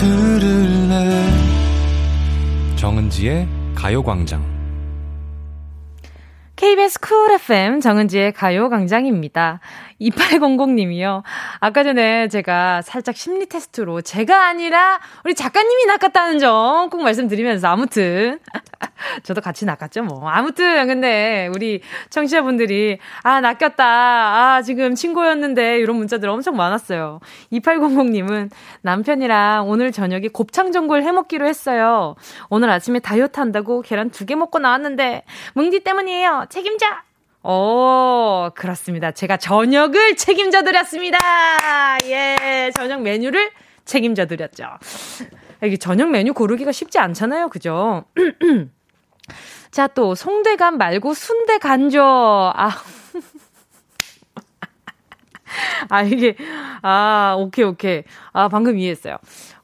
B: 들을래?
E: 정은지의 가요광장
A: KBS 쿨 FM 정은지의 가요광장입니다. 2800님이요. 아까 전에 제가 살짝 심리 테스트로 제가 아니라 우리 작가님이 낚았다는 점 꼭 말씀드리면서 아무튼 <laughs> 저도 같이 낚았죠 뭐. 아무튼 근데 우리 청취자분들이 아 낚였다. 아 지금 친구였는데 이런 문자들 엄청 많았어요. 2800님은 남편이랑 오늘 저녁에 곱창 전골 해먹기로 했어요. 오늘 아침에 다이어트 한다고 계란 두 개 먹고 나왔는데 뭉디 때문이에요. 책임자. 오, 그렇습니다. 제가 저녁을 책임져 드렸습니다. 예, 저녁 메뉴를 책임져 드렸죠. 이게 저녁 메뉴 고르기가 쉽지 않잖아요. 그죠? <clears throat> 자, 또, 송대간 말고 순대간죠. 아. <laughs> 아, 이게, 아, 오케이, 오케이. 아, 방금 이해했어요.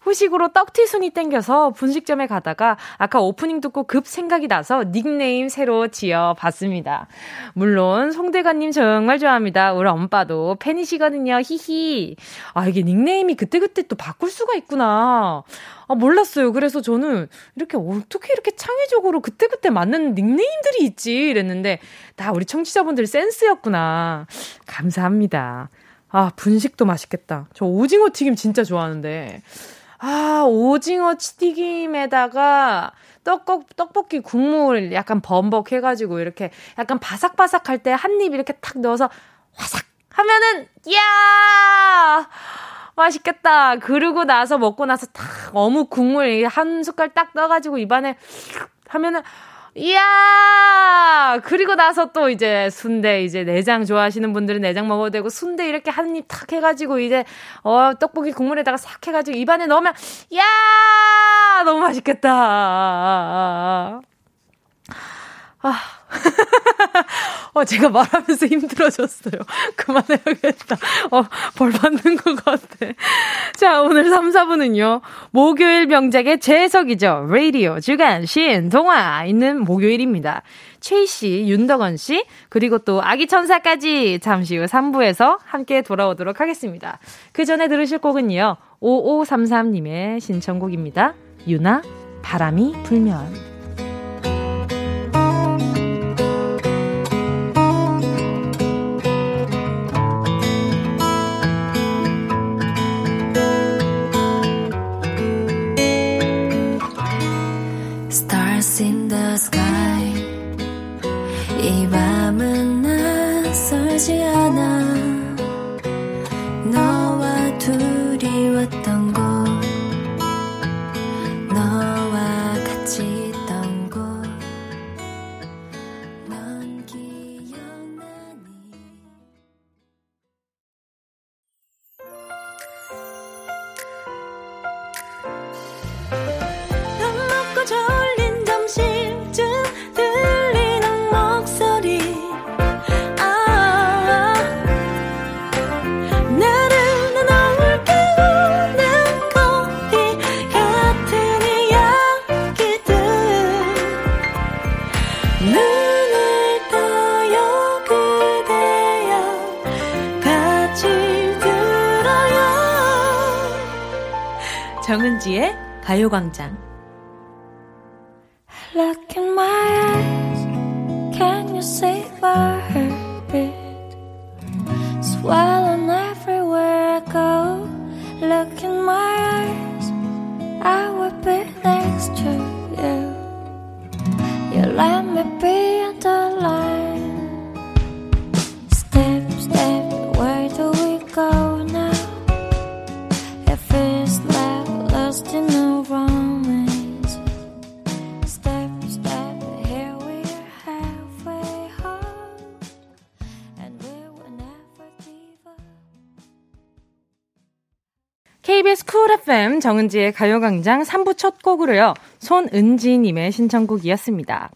A: 후식으로 떡튀순이 땡겨서 분식점에 가다가 아까 오프닝 듣고 급 생각이 나서 닉네임 새로 지어봤습니다. 물론 송대관님 정말 좋아합니다. 우리 엄빠도 팬이시거든요. 히히. 아 이게 닉네임이 그때그때 또 바꿀 수가 있구나. 아, 몰랐어요. 그래서 저는 이렇게 어떻게 이렇게 창의적으로 그때그때 맞는 닉네임들이 있지 이랬는데 다 우리 청취자분들 센스였구나. 감사합니다. 아, 분식도 맛있겠다. 저 오징어 튀김 진짜 좋아하는데. 아, 오징어 튀김에다가 떡국, 떡볶이 국물 약간 범벅 해가지고 이렇게 약간 바삭바삭할 때 한 입 이렇게 탁 넣어서 화삭 하면은, 이야! 맛있겠다. 그러고 나서 먹고 나서 탁 어묵 국물 한 숟갈 딱 떠가지고 입안에 하면은, 이야! 그리고 나서 또 이제 순대, 이제 내장 좋아하시는 분들은 내장 먹어도 되고, 순대 이렇게 한 입 탁 해가지고, 이제, 어, 떡볶이 국물에다가 싹 해가지고 입안에 넣으면, 이야! 너무 맛있겠다. 아. <laughs> 어, 제가 말하면서 힘들어졌어요. <laughs> 그만해야겠다. 어, 벌 받는 것 같아. <laughs> 자, 오늘 3, 4분은요. 목요일 명작의 재해석이죠. 라디오, 주간, 신, 동화 있는 목요일입니다. 최희 씨, 윤덕원 씨, 그리고 또 아기 천사까지 잠시 후 3부에서 함께 돌아오도록 하겠습니다. 그 전에 들으실 곡은요. 5533님의 신청곡입니다. 유나, 바람이 불면. see 가요광장 정은지의 가요광장 3부 첫 곡으로요. 손은지님의 신청곡이었습니다.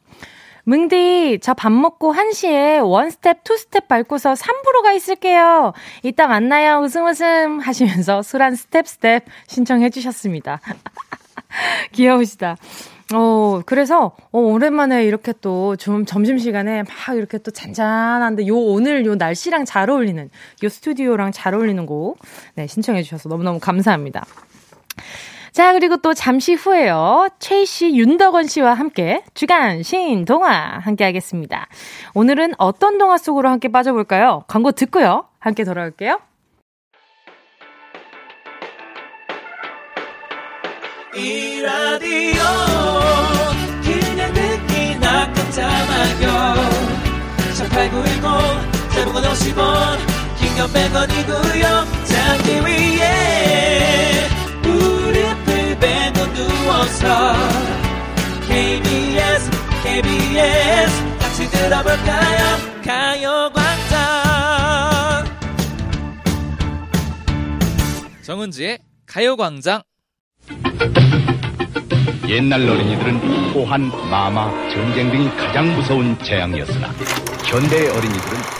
A: 응디, 저 밥 먹고 1시에 one step, two step 밟고서 3부로 가 있을게요. 이따 만나요. 웃음 웃음 하시면서 수란 Step Step 신청해 주셨습니다. <laughs> 귀여우시다. 어, 그래서, 어, 오랜만에 이렇게 또 좀 점심시간에 막 이렇게 또 잔잔한데 요 오늘 요 날씨랑 잘 어울리는, 요 스튜디오랑 잘 어울리는 곡, 네, 신청해 주셔서 너무너무 감사합니다. 자, 그리고 또 잠시 후에요. 최희 씨, 윤덕원 씨와 함께 주간 신 동화 함께 하겠습니다. 오늘은 어떤 동화 속으로 함께 빠져볼까요? 광고 듣고요. 함께 돌아올게요. 이 라디오 그냥 듣기나 깜짝마요 18910 대목원 50원 긴건 100원이고요 잠기 위에 누워서 KBS KBS 같이 들어볼까요? 가요광장.
E: 정은지의 가요광장.
F: 옛날 어린이들은 호환, 마마, 전쟁 등이 가장 무서운 재앙이었으나 현대의 어린이들은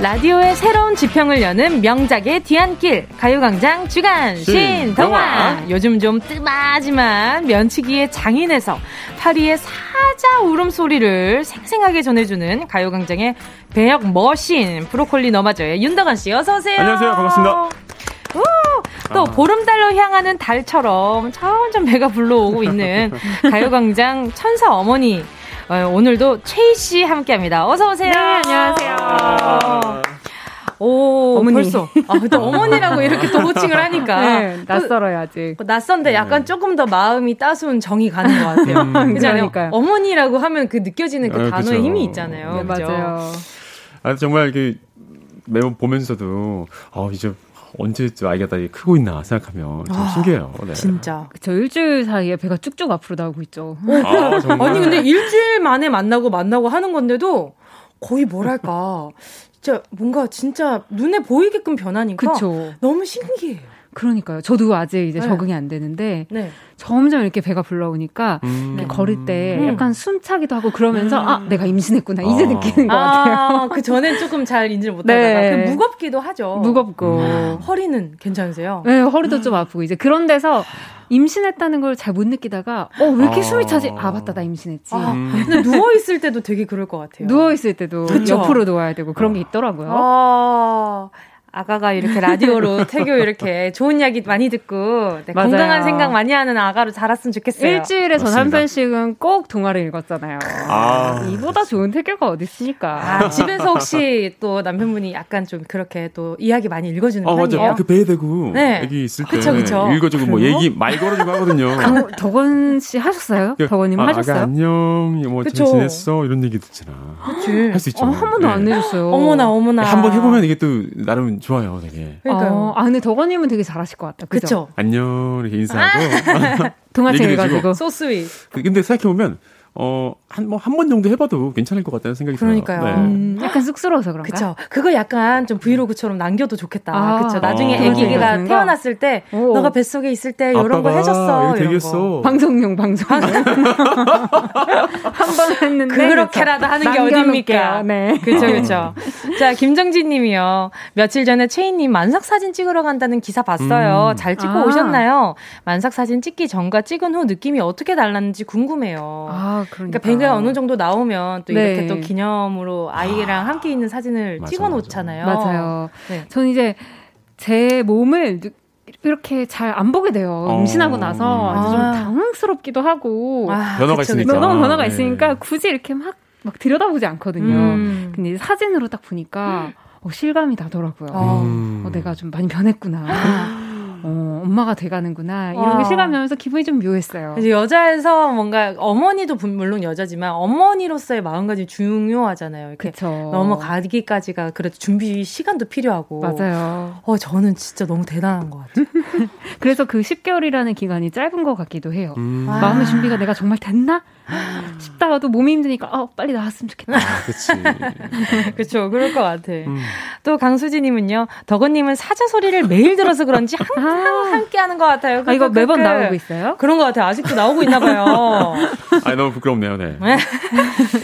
A: 라디오의 새로운 지평을 여는 명작의 뒤안길 가요광장 주간 신동화 요즘 좀 뜸하지만 면치기의 장인에서 파리의 사자 울음소리를 생생하게 전해주는 가요광장의 배역 머신 브로콜리 너마저의 윤덕원 씨 어서 오세요.
G: 안녕하세요. 반갑습니다.
A: 우! 또 아. 보름달로 향하는 달처럼 점점 배가 불러오고 있는 <laughs> 가요광장 천사 어머니 어, 오늘도 최희 씨 함께합니다. 어서 오세요. 네,
H: 안녕하세요.
A: 오, 어머니. 벌써. 아, 또 어머니라고 이렇게 또 호칭을 하니까.
H: 네, 낯설어요, 아직.
A: 낯선데 약간 네. 조금 더 마음이 따스운 정이 가는 것 같아요. 음, 그러니까요. 어머니라고 하면 그 느껴지는 그 아, 단어의 그쵸. 힘이 있잖아요. 네,
H: 맞아요.
G: 아, 정말 그 매번 보면서도, 어, 이제 언제쯤 아이가 다 크고 있나 생각하면 참 아, 신기해요.
A: 네. 진짜.
H: 저 일주일 사이에 배가 쭉쭉 앞으로 나오고 있죠.
A: 아, 아니 근데 일주일 만에 만나고 만나고 하는 건데도 거의 뭐랄까 진짜 뭔가 진짜 눈에 보이게끔 변하니까 그쵸. 너무 신기해요.
H: 그러니까요. 저도 아직 이제 네. 적응이 안 되는데 네. 점점 이렇게 배가 불러오니까 음. 이렇게 걸을 때 음. 약간 숨차기도 하고 그러면서 음. 아 내가 임신했구나 이제 아. 느끼는 것 같아요.
A: 아, 그 전엔 조금 잘 인지를 못하다가 네. 그 무겁기도 하죠.
H: 무겁고
A: 음. 허리는 괜찮으세요?
H: 네 허리도 좀 아프고 이제 그런 데서 임신했다는 걸 잘 못 느끼다가 어 왜 이렇게 아. 숨이 차지? 아 맞다 나 임신했지. 아,
A: 근데 누워 있을 때도 되게 그럴 것 같아요.
H: 누워 있을 때도 그쵸? 옆으로 누워야 되고 그런 게 있더라고요.
A: 아. 아가가 이렇게 라디오로 <laughs> 태교 이렇게 좋은 이야기 많이 듣고 네, 건강한 생각 많이 하는 아가로 자랐으면 좋겠어요.
H: 일주일에 전 한 편씩은 꼭 동화를 읽었잖아요. 아. 이보다 좋은 태교가 어디 있습니까?
A: 아, 집에서 혹시 또 남편분이 약간 좀 그렇게 또 이야기 많이 읽어주는 아, 편이에요?
G: 맞아. 그 배에 대고 네. 애기 있을 때 그쵸, 그쵸. 읽어주고 뭐 얘기 말 걸어주고 하거든요. <laughs>
H: 아, 덕원 씨 하셨어요? 그, 덕원님 아, 하셨어요?
G: 아가 안녕, 뭐잘 지냈어 이런 얘기 듣잖아. 할수 있죠.
H: 아, 한 번도 네. 안 해줬어요.
A: 어머나 어머나.
G: 한 번 해보면 이게 또 나름 좋아요, 되게.
H: 그러니까요. 어, 아, 근데 덕원님은 되게 잘하실 것 같다. 그죠?
G: 안녕, 이렇게 인사하고.
H: 아! 동화책 읽어주고.
A: 소스윗.
G: 그, 근데 생각해보면, 어, 한, 뭐, 한 번 정도 해봐도 괜찮을 것 같다는 생각이
A: 그러니까요.
G: 들어요.
A: 네.
H: 음, 약간 쑥스러워서 그런가?
A: 그쵸. 그거 약간 좀 브이로그처럼 남겨도 좋겠다. 아, 그쵸. 나중에 아, 아기가 네. 태어났을 때, 오. 너가 뱃속에 있을 때, 이런 거 해줬어. 이런 거.
H: 방송용, 방송용. <laughs> 한번 했는데.
A: 그렇게라도 하는 게 어딥니까? 네. 그쵸, 그쵸. 자, 김정진 님이요. 며칠 전에 채인님 만삭 사진 찍으러 간다는 기사 봤어요. 음. 잘 찍고 아. 오셨나요? 만삭 사진 찍기 전과 찍은 후 느낌이 어떻게 달랐는지 궁금해요. 아, 그러니까. 그러니까 배가 어느 정도 나오면 또 네. 이렇게 또 기념으로 아이랑 아. 함께 있는 사진을 찍어 놓잖아요.
H: 맞아요. 네. 저는 이제 제 몸을 이렇게 잘 안 보게 돼요. 어. 임신하고 나서 아. 좀 당황스럽기도 하고
G: 아, 변화가 그쵸, 있으니까
H: 너무 변화가 네. 있으니까 굳이 이렇게 막, 막 들여다보지 않거든요. 음. 근데 사진으로 딱 보니까 어, 실감이 나더라고요. 음. 어, 내가 좀 많이 변했구나. 어, 엄마가 돼가는구나 이런 게 실감나면서 기분이 좀 묘했어요.
A: 여자에서 뭔가 어머니도 물론 여자지만 어머니로서의 마음가짐이 중요하잖아요. 이렇게 그쵸. 넘어가기까지가 그래도 준비 시간도 필요하고
H: 맞아요.
A: 어 저는 진짜 너무 대단한 것 같아요. <laughs>
H: 그래서 그 10개월이라는 기간이 짧은 것 같기도 해요. 음. 마음의 준비가 내가 정말 됐나 <gasps> 싶다가도 몸이 힘드니까 어 빨리 나왔으면 좋겠다. 아,
G: 그렇지. <laughs>
A: 그렇죠. 그럴 것 같아. 음. 또 강수진님은요. 덕원님은 사자 소리를 매일 들어서 그런지 항상 <laughs> 아. 함께 하는 것 같아요.
H: 아, 이거 매번 나오고 있어요?
A: 그런 것 같아요. 아직도 나오고 있나 봐요. <laughs>
G: 아 너무 부끄럽네요. 네.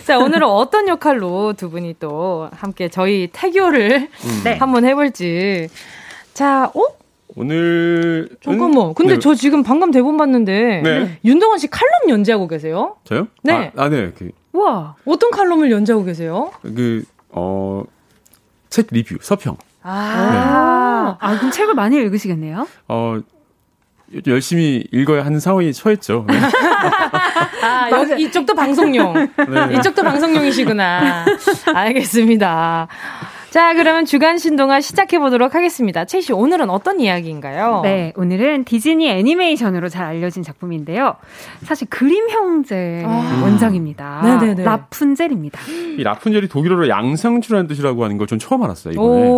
A: 자 오늘은 어떤 역할로 두 분이 또 함께 저희 태교를 음. 네. 한번 해볼지. 자, 어?
G: 오늘
A: 잠깐만. 근데 네. 저 지금 방금 대본 봤는데 네. 윤동원 씨 칼럼 연재하고 계세요?
G: 저요?
A: 네.
G: 아, 아 네. 그,
A: 와 어떤 칼럼을 연재하고 계세요?
G: 그 어. 책 리뷰, 서평.
H: 아, 네. 아 그럼 책을 많이 읽으시겠네요?
G: 어, 열심히 읽어야 하는 상황이 처했죠. 네.
A: 아, 여기, 이쪽도 방송용. 네. 이쪽도 방송용이시구나. 알겠습니다. 자, 그러면 주간 신동화 시작해 보도록 하겠습니다. 채씨, 오늘은 어떤 이야기인가요?
H: 네, 오늘은 디즈니 애니메이션으로 잘 알려진 작품인데요. 사실 그림 형제 아. 원작입니다. 네네네. 라푼젤입니다.
G: 이 라푼젤이 독일어로 양상추라는 뜻이라고 하는 걸 전 처음 알았어요, 이번에.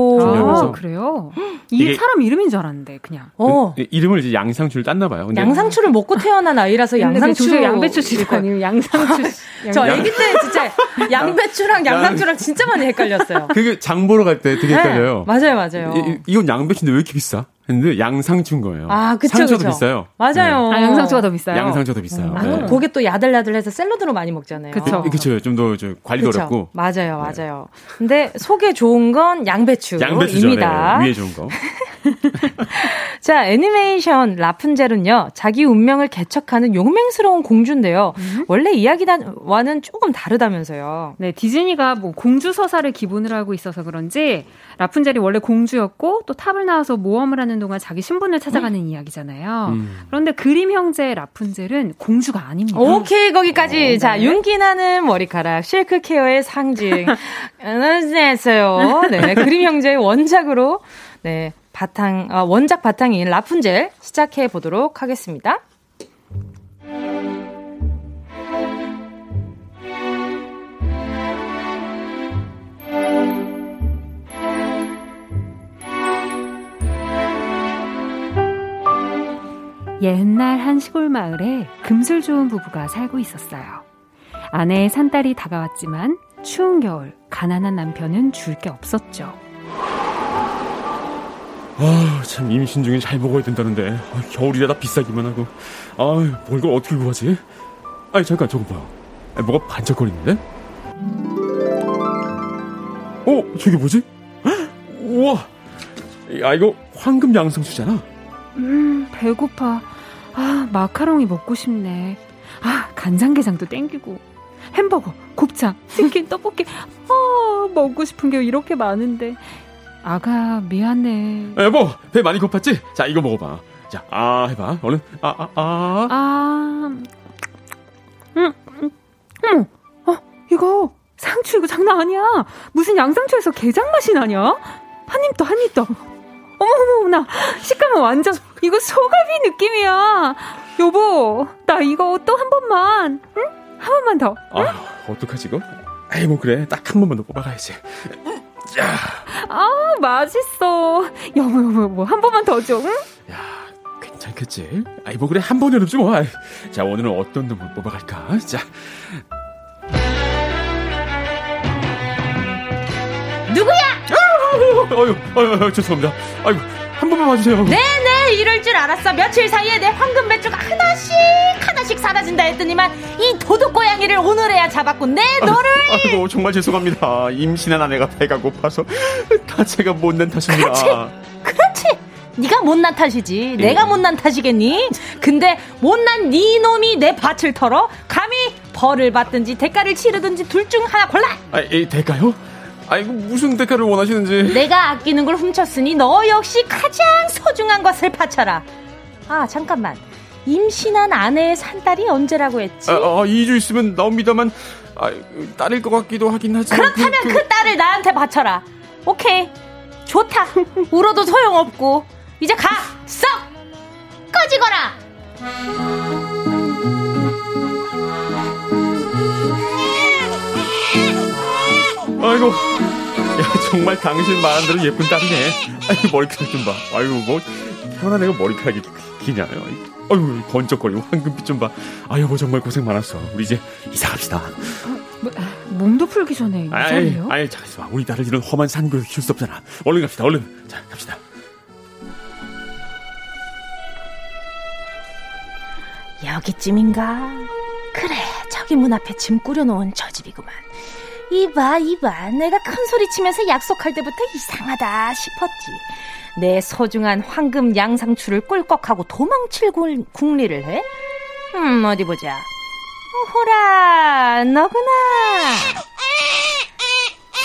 H: 아, 그래요? 이 사람 이름인 줄 알았는데, 그냥.
G: 어. 그, 이름을 이제 양상추를 땄나 봐요.
A: 양상추를 먹고 태어난 아이라서 양상추.
H: 양배추 씨 아니면 양상추.
A: 저 아기 때 진짜 양배추랑 양상추랑 진짜 많이 헷갈렸어요.
G: 그게 장 보러 갈 때 되게 네. 헷갈려요.
A: 네, 맞아요, 맞아요.
G: 이, 이건 양배추인데 왜 이렇게 비싸? 했는데 양상추인 거예요.
A: 아, 그쵸,
G: 상추도
A: 그쵸.
G: 비싸요.
A: 맞아요.
H: 네. 아, 양상추가 더 비싸요.
G: 양상추가 더 비싸요.
A: 아, 네. 그게 또 야들야들해서 샐러드로 많이 먹잖아요.
G: 그쵸. 그쵸. 좀더 관리도 그쵸. 어렵고.
A: 맞아요, 맞아요. 네. 근데 속에 좋은 건 양배추입니다.
G: 양배추죠. 네. 위에 좋은 거. <laughs> <laughs>
A: 자, 애니메이션 라푼젤은요, 자기 운명을 개척하는 용맹스러운 공주인데요. 음? 원래 이야기와는 조금 다르다면서요.
H: 네, 디즈니가 뭐 공주 서사를 기본으로 하고 있어서 그런지 라푼젤이 원래 공주였고 또 탑을 나와서 모험을 하는 동안 자기 신분을 찾아가는 음? 이야기잖아요. 음. 그런데 그림 형제 라푼젤은 공주가 아닙니다.
A: 오케이, 거기까지. 어, 자, 네. 윤기 나는 머리카락, 실크 케어의 상징. 했어요. <laughs> 네, 그림 형제의 원작으로 네, 바탕, 어, 원작 바탕인 라푼젤 시작해 보도록 하겠습니다.
H: 옛날 한 시골 마을에 금술 좋은 부부가 살고 있었어요. 아내의 산딸이 다가왔지만 추운 겨울 가난한 남편은 줄 게 없었죠.
G: 아, 참 임신 중에 잘 먹어야 된다는데 아, 겨울이라 다 비싸기만 하고 아, 뭘 이걸 어떻게 구하지? 아니 잠깐 저거 봐. 아, 뭐가 반짝거리는데? 어, 저게 뭐지? 우와, 아 이거 황금 양상추잖아.
H: 음, 배고파. 아, 마카롱이 먹고 싶네. 아, 간장게장도 땡기고. 햄버거, 곱창, 치킨, 떡볶이. 아, 먹고 싶은 게 이렇게 많은데. 아가 미안해.
G: 여보 배 많이 고팠지? 자 이거 먹어봐. 자 아 해봐 얼른 아아 아.
H: 아. 음, 음, 음. 어 이거 상추 이거 장난 아니야. 무슨 양상추에서 게장 맛이 나냐? 한 입 더 한 입 더. 어머 어머나 식감은 완전 이거 소갈비 느낌이야. 여보 나 이거 또 한 번만 응? 한 번만 더.
G: 응? 아 어떡하지 이거? 아이 뭐 그래 딱 한 번만 더 뽑아가야지.
H: 야. 아, 맛있어. 여보, 여보, 여보, 한 번만 더 줘, 응?
G: 야, 괜찮겠지? 아이, 뭐, 그래, 한 번이라도 좀 와. 자, 오늘은 어떤 놈을 뽑아갈까? 자.
A: 누구야?
G: 아, 아유, 아유, 아유, 죄송합니다. 아이고, 한 번만 봐주세요.
A: 네네, 이럴 줄 알았어. 며칠 사이에 내 황금 배추가 하나씩, 하나씩 사라진다 했더니만, 이 도둑 고양이를 오늘에야 잡았군. 내 너를!
G: 아 이고, 정말 죄송합니다. 임신한 아내가 배가 고파서, 다 제가 못난 탓입니다.
A: 그렇지, 그렇지. 네가 못난 탓이지. 예. 내가 못난 탓이겠니? 근데 못난 네 놈이 내 밭을 털어? 감히 벌을 받든지 대가를 치르든지 둘 중 하나 골라.
G: 아, 이 대가요? 아이고 무슨 대가를 원하시는지.
A: 내가 아끼는 걸 훔쳤으니 너 역시 가장 소중한 것을 바쳐라. 아 잠깐만. 임신한 아내의 산딸이 언제라고 했지?
G: 아, 아 2주 있으면 나옵니다만 아, 딸일 것 같기도 하긴 하지만
A: 그렇다면 그, 그... 그 딸을 나한테 바쳐라. 오케이. 좋다. 울어도 소용없고. 이제 가! 썩!
I: 꺼지거라!
G: 아이고, 야, 정말 당신 말한 대로 예쁜 딸이네. 아이고, 머리카락 좀 봐. 아이고, 뭐, 태어난 애가 머리카락이 기냐. 아이고, 번쩍거리고 황금빛 좀 봐. 아이고, 뭐 정말 고생 많았어. 우리 이제 이사 갑시다.
H: 뭐, 몸도 풀기 전에
G: 아이? 아이, 잠깐 있어 봐. 우리 딸을 이런 험한 산골에 키울 수 없잖아. 얼른 갑시다, 얼른. 자, 갑시다.
A: 여기쯤인가? 그래, 저기 문 앞에 짐 꾸려놓은 저 집이구만. 이봐, 이봐. 내가 큰 소리 치면서 약속할 때부터 이상하다 싶었지. 내 소중한 황금 양상추를 꿀꺽하고 도망칠 굴- 궁리를 해? 음, 어디 보자. 호라, 너구나.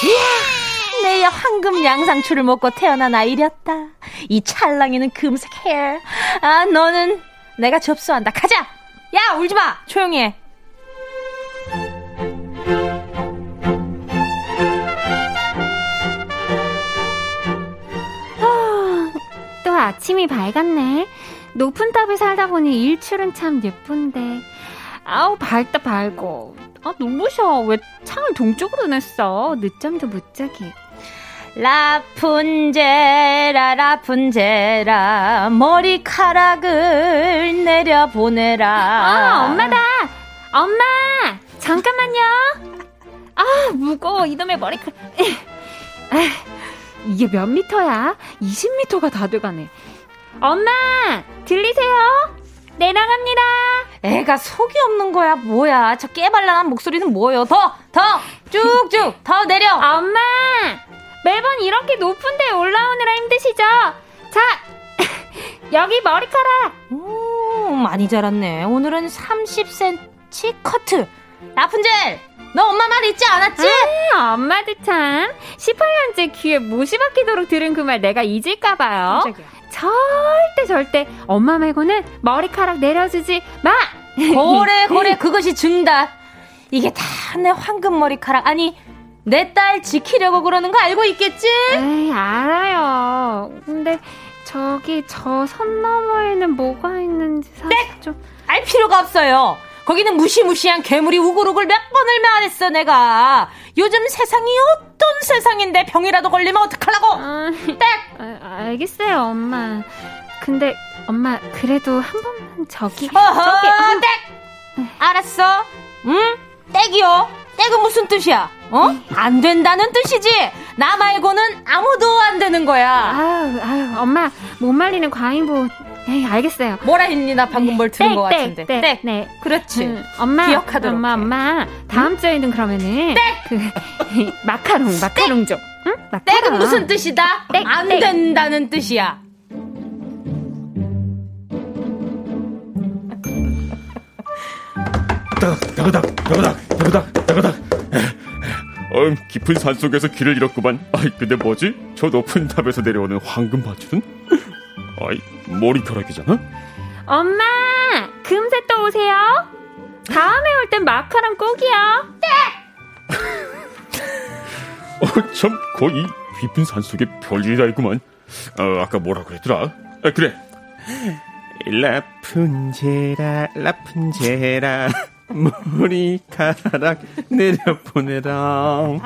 A: 이야, 내 황금 양상추를 먹고 태어난 아이렸다. 이 찰랑이는 금색 헤어. 아, 너는 내가 접수한다. 가자! 야, 울지 마! 조용히 해.
H: 아침이 밝았네. 높은 탑에 살다 보니 일출은 참 예쁜데. 아우, 밝다, 밝고. 아, 눈부셔. 왜 창을 동쪽으로 냈어? 늦잠도 못 자게.
A: 라푼젤아, 라푼젤아, 머리카락을 내려보내라.
H: 아, 엄마다! 엄마! 잠깐만요! 아, 무거워. 이놈의 머리카락. 아, <laughs> 이게 몇 미터야? 20미터가 다 돼가네. 엄마! 들리세요? 내려갑니다!
A: 애가 속이 없는 거야, 뭐야. 저 깨발랄한 목소리는 뭐예요? 더, 더, 쭉쭉, 더 내려. <laughs>
H: 엄마! 매번 이렇게 높은 데 올라오느라 힘드시죠? 자, <laughs> 여기 머리카락!
A: 오, 많이 자랐네. 오늘은 30cm 커트. 라푼젤, 너 엄마 말 잊지 않았지?
H: 아, 엄마도 참. 18년째 귀에 못이 박히도록 들은 그 말 내가 잊을까봐요. 절대 절대 엄마 말고는 머리카락 내려주지 마! <laughs>
A: 고래, 고래, 그것이 준다. 이게 다 내 황금 머리카락. 아니, 내 딸 지키려고 그러는 거 알고 있겠지?
H: 에이, 알아요. 근데 저기 저 선 너머에는 뭐가 있는지 사실 좀...
A: 알 필요가 없어요. 거기는 무시무시한 괴물이 우글우글 몇 번을 말했어, 내가. 요즘 세상이 어떤 세상인데 병이라도 걸리면 어떡하려고?
H: 아,
A: 땡!
H: 아, 알겠어요, 엄마. 근데 엄마 그래도 한 번만 저기
A: 어허,
H: 저기 한-
A: 땡! 알았어. 응? 땡이요. 땡은 무슨 뜻이야? 어? 안 된다는 뜻이지. 나 말고는 아무도 안 되는 거야.
H: 아유, 아유, 엄마 못 말리는 과잉보. 에이, 알겠어요.
A: 뭐라 했니? 나 방금 뭘 들은 것 같은데.
H: 땡,
A: 땡.
H: 네.
A: 그렇지.
H: 음, 엄마,
A: 기억하도록
H: 엄마,
A: 해.
H: 엄마. 다음 주에는 그러면은 그 <laughs> 마카롱, 마카롱 좀. 응? 마카롱.
A: 땡은 무슨 뜻이다?
H: 땡,
A: 안
H: 땡.
A: 된다는 뜻이야.
G: 따닥, 따가닥, 따가닥, 따가닥, 따가닥. 어, 깊은 산 속에서 길을 잃었구만. 아이, 근데 뭐지? 저 높은 탑에서 내려오는 황금 밧줄은? 아이, 머리카락이잖아?
H: 엄마, 금세 또 오세요. 다음에 올 땐 마카롱 꼭이요.
G: 어, 참, 거의 깊은 산 속에 별일이 다 있구만. 어, 아까 뭐라 그랬더라? 아, 그래. 라푼제라, 라푼제라, 머리카락 내려보내랑.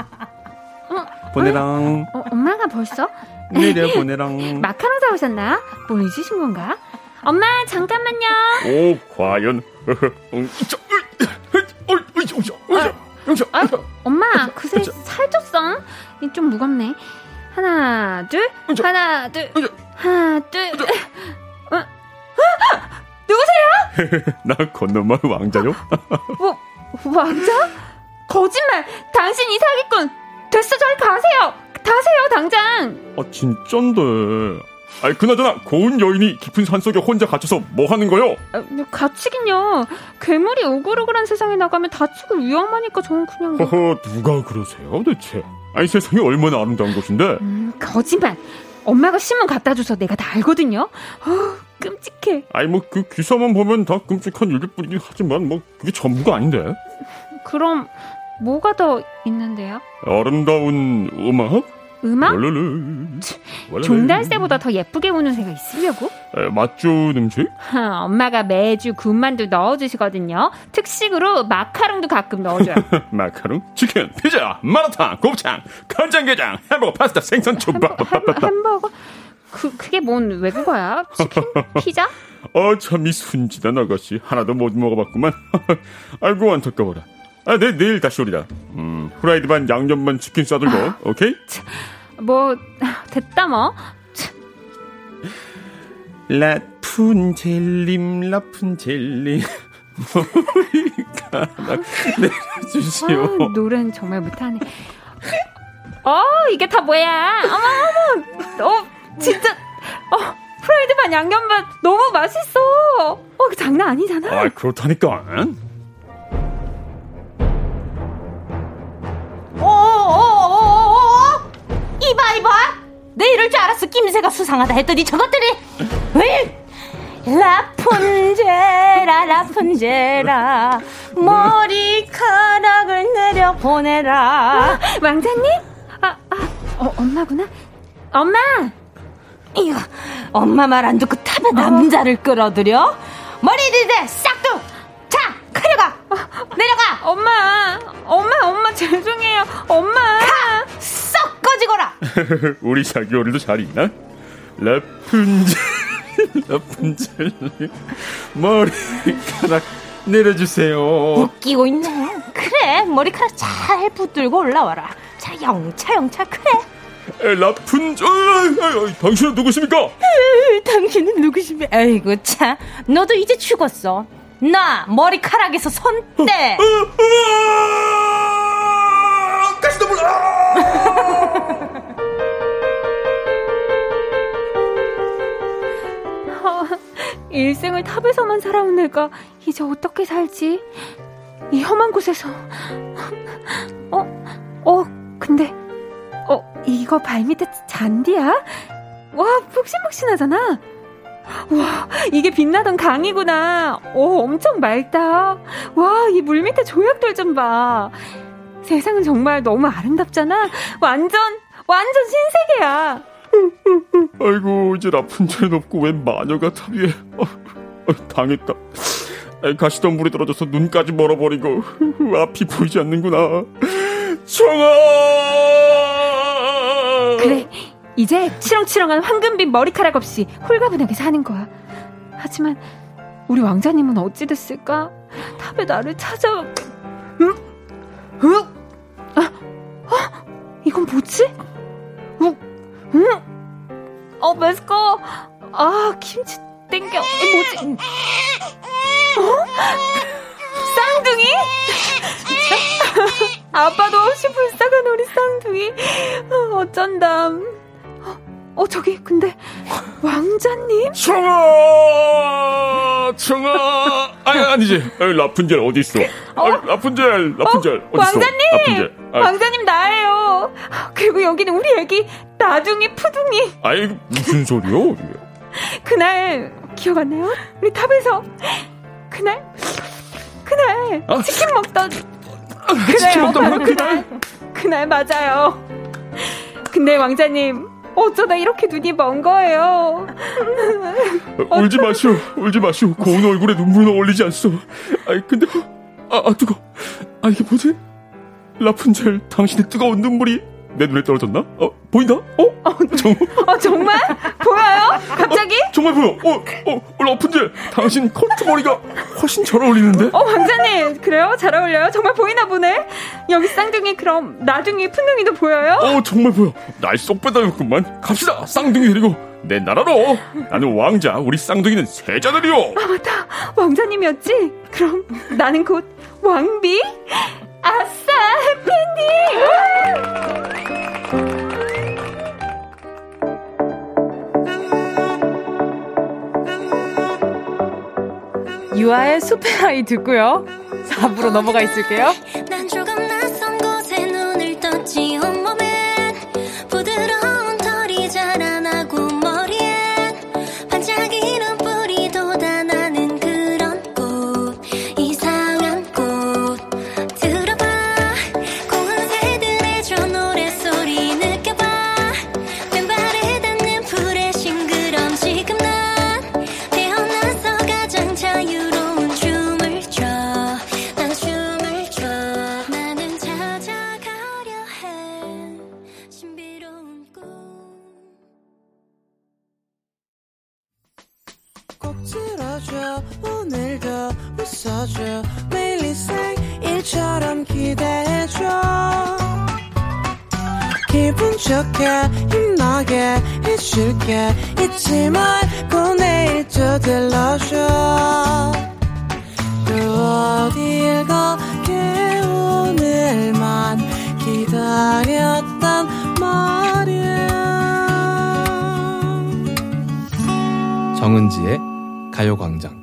G: 보내랑,
H: 어, 엄마가 벌써
G: 내려보내랑. <laughs>
H: 마카롱 사오셨나? 뭐 잊으신 건가? 엄마, 잠깐만요.
G: 오, 과연.
H: 아,
G: 어이,
H: 엄마, 그새
G: 저-
H: 살쪘어. 이좀 무겁네. 하나, 둘,
G: 저-
H: 하나, 둘,
G: 저-
H: 하나, 둘. 어? 아! 누구세요? <laughs>
G: 나 건너마을 왕자요?
H: 뭐, <laughs> 왕자? 거짓말! 당신 이 사기꾼! 됐어, 저리 가세요! 가세요, 당장!
G: 아, 진짠데. 아이, 그나저나, 고운 여인이 깊은 산 속에 혼자 갇혀서 뭐 하는 거요?
H: 아, 뭐, 갇히긴요. 괴물이 오글오글한 세상에 나가면 다치고 위험하니까 저는 그냥.
G: 허허, 누가 그러세요, 대체? 아니, 세상이 얼마나 아름다운 곳인데.
H: 음, 거짓말! 엄마가 신문 갖다 줘서 내가 다 알거든요? 어, 끔찍해.
G: 아니, 뭐, 그 기사만 보면 다 끔찍한 일일 뿐이긴 하지만, 뭐, 그게 전부가 아닌데.
H: 그럼, 뭐가 더 있는데요?
G: 아름다운 음악?
H: 음악? 종달새보다 더 예쁘게 우는 새가 있으려고?
G: 에, 맛좋 음식?
H: 엄마가 매주 군만두 넣어주시거든요. 특식으로 마카롱도 가끔 넣어줘요. <laughs>
G: 마카롱, 치킨, 피자, 마라탕, 곱창, 간장게장, 햄버거, 파스타, 생선, 초밥.
H: 햄버거? <laughs> 그, 그게 뭔 외국어야? 치킨? 피자? <laughs>
G: 어, 참 이 순지단 아가씨. 하나도 못 먹어봤구만. 아이고, 안타까워라. 아, 내, 내일 다시 오리다. 음, 후라이드 반 양념 반 치킨 싸들고, 아, 오케이?
H: 차, 뭐, 됐다 뭐.
G: 라푼젤님, 라푼젤님. 머리카락 내려주시오. 아,
H: 노래는 정말 못하네. 어, 이게 다 뭐야? 어머, 어머. 어, 진짜. 어, 프라이드 반 양념 반 너무 맛있어. 어, 그 장난 아니잖아.
G: 아, 그렇다니까.
A: 어 이봐 이봐 내 이럴 줄 알았어. 낌새가 수상하다 했더니 저것들이. 왜? 라푼젤라 라푼젤라 머리카락을 내려 보내라.
H: 왕자님? 아, 아 어, 엄마구나? 엄마!
A: 이거 엄마 말 안 듣고 탑에 남자를 끌어들여? 머리 들대 싹둑 자 가려가! 내려가!
H: 엄마 엄마 엄마 죄송해요. 엄마.
A: 썩 꺼지거라! <laughs>
G: 우리 자기 오늘도 잘 있나? 라푼젤 <laughs> 라푼젤. 머리카락 내려주세요.
A: 웃기고 있네. 그래 머리카락 잘 붙들고 올라와라. 자 영차 영차 그래.
G: 라푼젤! 당신은 누구십니까?
A: 에이, 당신은 누구십니까? 아이고 참. 너도 이제 죽었어 나 머리카락에서 손대
G: 가시덤불
H: 일생을 탑에서만 살아온 내가 이제 어떻게 살지? 이 험한 곳에서 어? 어? 근데 어? 이거 발밑에 잔디야? 와 푹신푹신하잖아 와, 이게 빛나던 강이구나. 오, 엄청 맑다. 와, 이 물 밑에 조약돌 좀 봐. 세상은 정말 너무 아름답잖아. 완전, 완전 신세계야.
G: 아이고, 이제 라푼젤은 없고 웬 마녀가 탑 위에. 어, 어, 당했다. 가시덤불에 떨어져서 눈까지 멀어버리고 앞이 보이지 않는구나. 청아!
H: 그래, 이제 치렁치렁한 황금빛 머리카락 없이 홀가분하게 사는 거야. 하지만 우리 왕자님은 어찌 됐을까? 탑에 나를 찾아. 응? 응? 아, 어? 이건 뭐지? 응? 응? 어, 메스코. 아, 김치 땡겨. 뭐지? 어? 쌍둥이? <laughs> 아빠도 없이 불쌍한 우리 쌍둥이. 어, 어쩐담. 어, 저기, 근데, 왕자님?
G: 청아! 청아! 아니, 아니지. 라푼젤 어디 있어? 어? 라푼젤, 라푼젤, 어? 어딨어?
H: 왕자님! 라푼젤. 왕자님 나예요. 그리고 여기는 우리 애기, 나중이 푸둥이.
G: 아이, 무슨 소리요?
H: 그날, 기억 안 나요? 우리 탑에서, 그날, 그날, 아? 치킨 먹던,
G: 아, 그래요, 치킨 먹던 그날.
H: 그날 맞아요. 근데 왕자님, 어쩌다 이렇게 눈이 먼 거예요.
G: 어, 울지 마시오, 울지 마시오. 고운 얼굴에 눈물은 어울리지 않소. 아이, 근데, 아, 아, 뜨거. 아, 이게 뭐지? 라푼젤, 당신의 뜨거운 눈물이 내 눈에 떨어졌나? 어, 보인다? 어?
H: 어, 정, 어 정말? 보여요? 갑자기?
G: 어, 정말 보여. 어, 어, 라푼젤, 당신 커트 머리가 훨씬 잘 어울리는데?
H: 어, 왕자님, 그래요? 잘 어울려요? 정말 보이나 보네? 여기 쌍둥이, 그럼, 나둥이, 푼둥이도 보여요?
G: 어, 정말 보여. 날 쏙 빼다녔구만. 갑시다, 쌍둥이 데리고. 내 나라로. 나는 왕자, 우리 쌍둥이는 세자들이요.
H: 아, 맞다. 왕자님이었지? 그럼, 나는 곧, 왕비? 아싸, 해피엔딩!
A: 유아의 숲의 아이 듣고요. 4부로 넘어가 있을게요.
B: 좋게 힘나게 해줄게. 잊지 말고 내일 또 들러줘. 또 어딜 가게 오늘만 기다렸단 말이야.
I: 정은지의 가요광장.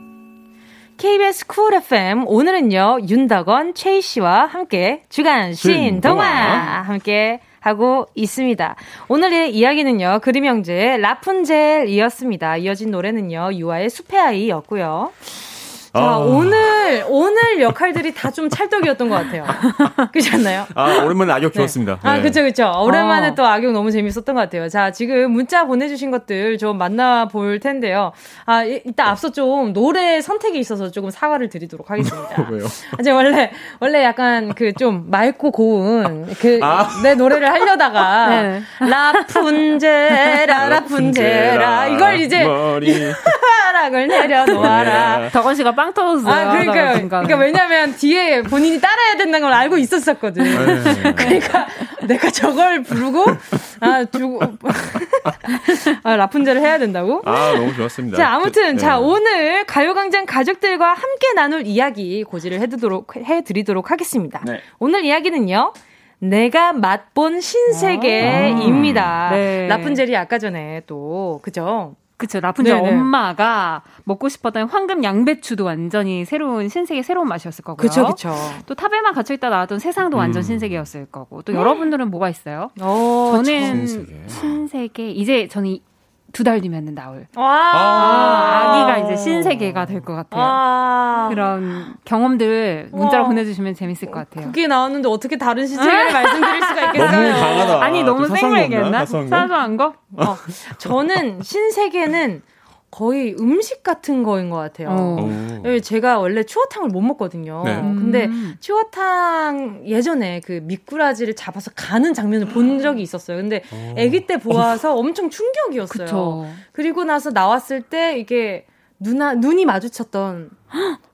A: KBS 쿨 FM 오늘은요 윤덕원 최희 씨와 함께 주간 신동화. 함께 하고 있습니다. 오늘의 이야기는요 그림 형제 라푼젤이었습니다. 이어진 노래는요 유아의 숲의 아이였고요. 자,
G: 아.
A: 오늘, 오늘 역할들이 다 좀 찰떡이었던 것 같아요. <laughs> 그렇지 않나요?
G: 아, 오랜만에 악역 좋았습니다.
A: 아,
G: 네.
A: 그쵸, 그쵸. 오랜만에
H: 어.
A: 또 악역 너무 재밌었던 것 같아요. 자, 지금 문자 보내주신 것들 좀 만나볼 텐데요. 아, 이- 이따 앞서 좀 노래 선택이 있어서 조금 사과를 드리도록 하겠습니다. <laughs>
G: 왜요?
A: 아, 제가 원래, 원래 약간 그 좀 맑고 고운 그,
G: 아.
A: 내 노래를 하려다가, <laughs>
H: 네.
A: 라푼제라, 라푼제라, 이걸 이제,
G: 머리
A: 하락을 내려놓아라.
H: 덕원 씨가 빵 터졌어요.
A: 아, 그러니까요.
H: 중간에.
A: 그러니까 왜냐면 뒤에 본인이 따라야 된다는 걸 알고 있었었거든.
G: 네. <laughs>
A: 그러니까 내가 저걸 부르고, 아, 두고, 아, 라푼젤을 해야 된다고?
G: 아, 너무 좋았습니다.
A: 자, 아무튼,
G: 네.
A: 자, 오늘 가요광장 가족들과 함께 나눌 이야기 고지를 해드리도록, 해드리도록 하겠습니다.
G: 네.
A: 오늘 이야기는요, 내가 맛본 신세계입니다.
H: 아, 네.
A: 라푼젤이 아까 전에 또, 그죠?
H: 그쵸. 라푼젤
A: 네네.
H: 엄마가 먹고 싶었던 황금 양배추도 완전히 새로운 신세계 새로운 맛이었을 거고요.
A: 그쵸, 그쵸.
H: 또 탑에만 갇혀 있다 나왔던 세상도 완전
G: 음.
H: 신세계였을 거고. 또 여러분들은 뭐가 있어요?
A: 어,
H: 저는
G: 신세계.
H: 신세계. 이제 저는 두 달 뒤면 나올.
A: 와.
H: 아, 아기가 이제 신세계가 될 것 같아요.
A: 아.
H: 그런 경험들 문자로
A: 와.
H: 보내주시면 재밌을 것 같아요.
A: 그게 나왔는데 어떻게 다른 신세계를 말씀드릴 수가 있겠어요?
G: 너무 강하다.
H: 아니 너무
G: 거
H: 얘기했나?
G: 없나? 사소한 거?
H: 사소한 거?
A: 어, 저는 신세계는 거의 음식 같은 거인 것 같아요.
H: 어.
G: 오.
A: 예, 제가 원래 추어탕을 못 먹거든요.
G: 네.
A: 근데
H: 음.
A: 추어탕 예전에 그 미꾸라지를 잡아서 가는 장면을 본 적이 있었어요. 근데 아기 때 보아서 엄청 충격이었어요.
H: 그쵸.
A: 그리고 나서 나왔을 때 이게 눈아 눈이 마주쳤던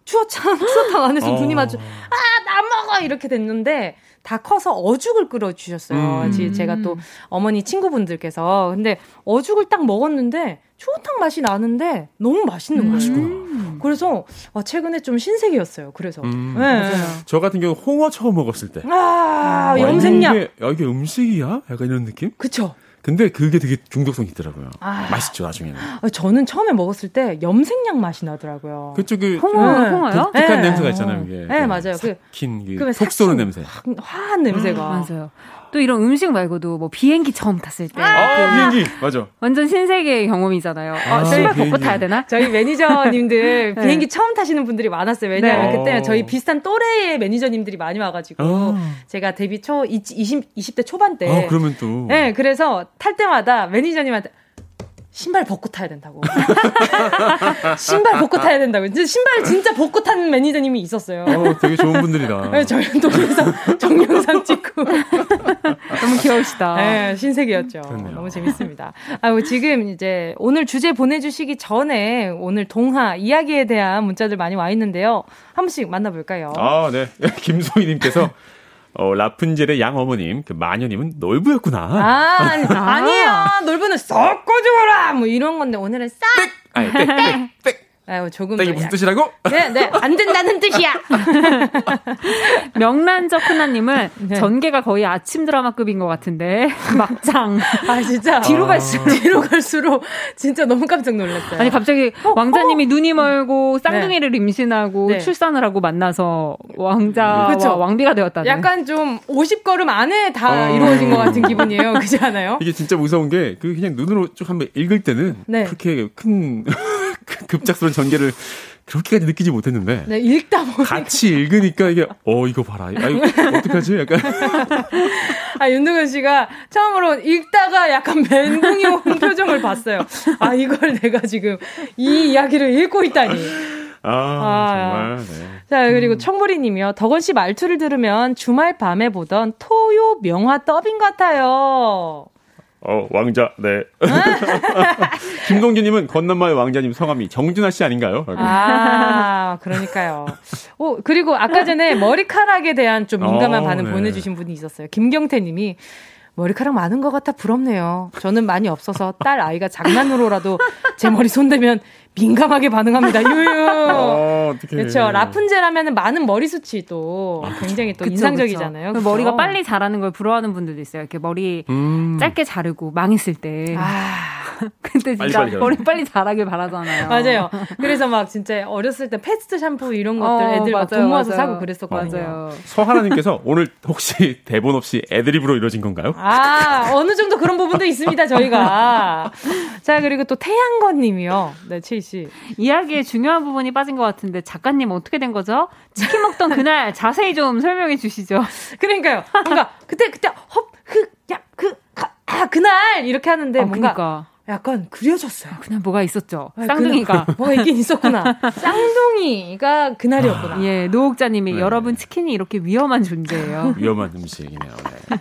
A: 추어탕 추어탕 안에서
G: 어.
A: 눈이 마주 아나 먹어 이렇게 됐는데 다 커서 어죽을 끓여 주셨어요.
G: 음.
A: 지- 제가 또 어머니 친구분들께서 근데 어죽을 딱 먹었는데 추어탕 맛이 나는데 너무 맛있는 거예요.
G: 맛있구나.
A: 그래서 아, 최근에 좀 신세계였어요. 그래서
G: 음.
A: 네.
G: 저 같은 경우 홍어 처음 먹었을 때.
A: 아,
G: 와,
A: 염색약.
G: 이게, 야, 이게 음식이야? 약간 이런 느낌?
A: 그쵸.
G: 근데 그게 되게 중독성이 있더라고요.
A: 아.
G: 맛있죠, 나중에는.
A: 아, 저는 처음에 먹었을 때 염색약 맛이 나더라고요.
G: 그쪽에
H: 홍어,
A: 네.
H: 홍어요?
G: 독특한
A: 네.
G: 냄새가 있잖아요, 이게.
A: 네, 맞아요. 그-
G: 킨, 그, 그속 쏘는
A: 삭힌
G: 냄새.
A: 확- 화한 냄새가.
H: 맞아요. 또 이런 음식 말고도 뭐 비행기 처음 탔을 때
G: 아,
H: 그
G: 비행기! 맞아.
H: 완전 신세계의 경험이잖아요. 아,
G: 아,
H: 신발. 벗고 타야 되나?
A: 저희 <laughs> 매니저님들
H: 네.
A: 비행기 처음 타시는 분들이 많았어요. 왜냐하면
G: 네.
A: 그때는
G: 어.
A: 저희 비슷한 또래의 매니저님들이 많이 와가지고
G: 아.
A: 제가 데뷔 초 20, 20대 초반 때.
G: 아, 그러면 또.
A: 네, 그래서 탈 때마다 매니저님한테 신발 벗고 타야 된다고. <laughs> 신발 벗고 타야 된다고. 신발 진짜 벗고 타는 매니저님이 있었어요.
G: 어, 되게 좋은 분들이다. <laughs>
A: 네, 저희 동영상, 동영상 찍고.
H: 너무 귀여우시다.
A: 네, 신세계였죠.
G: 그렇네요.
A: 너무 재밌습니다. 아, 지금 이제 오늘 주제 보내주시기 전에 오늘 동화 이야기에 대한 문자들 많이 와 있는데요. 한 번씩 만나볼까요?
G: 아, 네. <laughs> 김소희님께서, 어, 라푼젤의 양 어머님, 그 마녀님은 놀부였구나.
A: 아, 아니, <laughs> 아니야. 놀부는 썩 꺼져라! 뭐 이런 건데 오늘은 싹!
G: 아니, 땡, 땡, 땡.
A: 아유, 조금
G: 땡이
A: 더
G: 무슨
A: 약-
G: 뜻이라고?
A: 네, 네, 안 된다는 뜻이야! <laughs>
H: 명란적 흔나님은 <laughs>
A: 네.
H: 전개가 거의 아침 드라마급인 것 같은데 <laughs> 막장.
A: 아, 진짜. 뒤로 갈수록, 뒤로 갈수록 진짜 너무 깜짝 놀랐어요.
H: 아니 갑자기 왕자님이 눈이 멀고
A: 네.
H: 쌍둥이를 임신하고
A: 네.
H: 출산을 하고 만나서 왕자와
A: 그쵸.
H: 왕비가 되었다는.
A: 약간 좀 50걸음 안에 다
G: 어.
A: 이루어진 것 같은 기분이에요. 그렇지 않아요?
G: 이게 진짜 무서운 게, 그 그냥 눈으로 쭉 한번 읽을 때는,
A: 네.
G: 그렇게 큰, 그 급작스러운 전개를 그렇게까지 느끼지 못했는데,
A: 네, 읽다 보니
G: 같이 읽으니까 이게, 어, 이거 봐라. 아유, 어떡하지? 약간. <laughs>
A: 아, 윤동현 씨가 처음으로 읽다가 약간 멘붕이 온 <laughs> 표정을 봤어요. 아, 이걸 내가 지금 이 이야기를 읽고 있다니.
G: 아,
A: 아.
G: 정말, 네.
A: 자, 그리고 청보리 님이요. 덕원 씨 말투를 들으면 주말 밤에 보던 토요 명화 더빙 같아요.
G: 어, 왕자, 네. <laughs> 김동기님은 건너마의 왕자님 성함이 정준하 씨 아닌가요?
A: 아, 그러니까요. 오, 그리고 아까 전에 머리카락에 대한 좀 민감한
G: 어,
A: 반응
G: 네.
A: 보내주신 분이 있었어요. 김경태 님이 머리카락 많은 것 같아 부럽네요. 저는 많이 없어서 딸 아이가 장난으로라도 제 머리 손대면 민감하게 반응합니다. 유유. <laughs>
G: 어.
A: 그렇죠. 라푼젤 하면은 많은 머리숱이 또 굉장히 또
H: 그쵸,
A: 인상적이잖아요.
H: 그쵸.
A: 그쵸?
H: 머리가 빨리 자라는 걸 부러워하는 분들도 있어요. 이렇게 머리
G: 음.
H: 짧게 자르고 망했을 때.
A: 아, <laughs>
H: 근데
G: 빨리
H: 진짜
G: 빨리 자르고.
H: 머리 빨리 자라길 바라잖아요.
A: 맞아요. <laughs> 그래서 막 진짜 어렸을 때 패스트 샴푸 이런 것들
H: 어,
A: 애들 막
H: 맞아요,
A: 돈 모아서. 사고 그랬었거든요.
H: 맞아요.
G: 서하나님께서 오늘 혹시 대본 없이 애드립으로 이루어진 건가요?
A: 아, 어느 정도 그런 부분도 있습니다, 저희가. 자, 그리고 또 태양건 님이요. 네, 칠씨.
H: 이야기에 중요한 부분이 빠진 것 같은데 작가님 어떻게 된 거죠? 치킨 먹던 그날 자세히 좀 설명해 주시죠. <laughs>
A: 그러니까요. 뭔가, 그때, 그때, 헙, 흑, 야, 그, 가, 아, 그날! 이렇게 하는데
H: 아,
A: 뭔가
H: 그러니까
A: 약간 그려졌어요.
H: 그냥 뭐가 있었죠.
A: 아,
H: 쌍둥이가.
A: 그날 <laughs> 뭐가 있긴 있었구나. <laughs> 쌍둥이가 그날이었구나.
H: 예, 노옥자님이
G: 네.
H: 여러분 치킨이 이렇게 위험한 존재예요. <laughs>
G: 위험한 음식이네요. 네.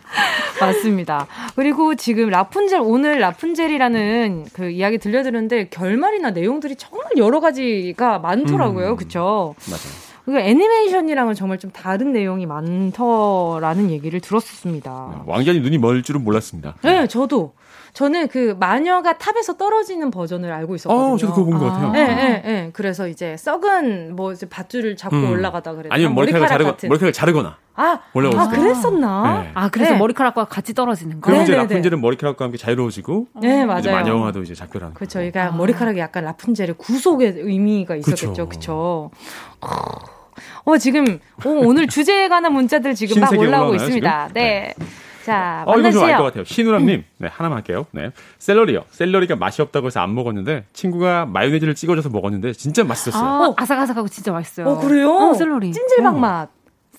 A: 맞습니다. 그리고 지금 라푼젤, 오늘 라푼젤이라는 그 이야기 들려드렸는데 결말이나 내용들이 정말 여러 가지가 많더라고요.
G: 음.
A: 그쵸?
G: 맞아요.
A: 그 애니메이션이랑은 정말 좀 다른 내용이 많더라는 얘기를 들었었습니다.
G: 왕자님 눈이 멀 줄은 몰랐습니다.
A: 네, 저도. 저는 그 마녀가 탑에서 떨어지는 버전을 알고 있었거든요.
G: 어, 저도 그거 본것 같아요.
A: 네, 네, 네. 그래서 이제 썩은 뭐 이제 밧줄을 잡고
G: 음.
A: 올라가다 그래서
G: 아니면 머리카락을
A: 머리카락
G: 자르거,
A: 같은.
G: 머리카락을 자르거나.
A: 아,
G: 올라올
A: 아
G: 때.
A: 그랬었나?
G: 네.
H: 아, 그래서
A: 네.
H: 머리카락과 같이 떨어지는 거.
G: 그럼 이제
A: 네네네.
G: 라푼젤은 머리카락과 함께 자유로워지고
A: 네, 맞아요.
G: 이제 마녀와도 이제 작별하는
A: 그렇죠.
G: 거고.
A: 그러니까 머리카락이 약간 라푼젤의 구속의 의미가 있었겠죠.
G: 그쵸.
A: 그렇죠. 어, 지금 어, 오늘 주제에 관한 문자들 지금 막 올라오고 있습니다.
G: 지금?
A: 네. 자,
G: 어, 이거 좀알 것. 같아요. 신우람님. <laughs> 네, 하나만 할게요. 네. 샐러리요. 샐러리가 맛이 없다고 해서 안 먹었는데, 친구가 마요네즈를 찍어줘서 먹었는데, 진짜 맛있었어요.
H: 아,
A: 어.
H: 아삭아삭하고 진짜 맛있어요.
A: 어, 그래요?
H: 어, 샐러리.
A: 찜질방
G: 어.
A: 맛.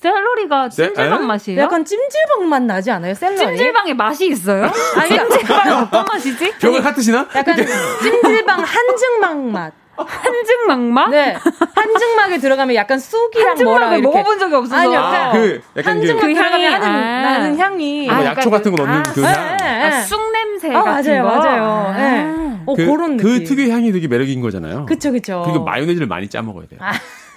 H: 샐러리가
G: 세-
H: 찜질방
G: 에?
H: 맛이에요?
A: 약간 찜질방 맛 나지 않아요? 샐러리?
H: 찜질방에 맛이 있어요? <laughs>
A: 아니,
H: 찜질방에 어떤 맛이지?
G: 벽을 핫뜨시나?
A: 약간 찜질방 한증막 맛.
H: 한증막 맛?
A: 네. 한증막에 들어가면 약간 쑥이랑 뭐랑
H: 한증막을
A: 이렇게.
H: 먹어본 적이 없어서.
A: 아니,
G: 아,
A: 약간
G: 그, 약간
A: 한증막
G: 그,
H: 그
A: 들어가면
H: 향이,
A: 하는,
H: 아.
A: 나는 향이.
G: 뭐 약초 같은 거 넣는
H: 아,
G: 그
A: 네,
G: 향.
A: 네,
H: 아,
A: 네.
H: 쑥 냄새
A: 아,
H: 같은
A: 맞아요,
H: 거.
A: 맞아요.
H: 아.
A: 네. 어,
G: 그,
A: 그런
G: 그
A: 느낌.
G: 특유의 향이 되게 매력인 거잖아요.
A: 그쵸, 그쵸.
G: 그리고 마요네즈를 많이 짜 먹어야 돼요.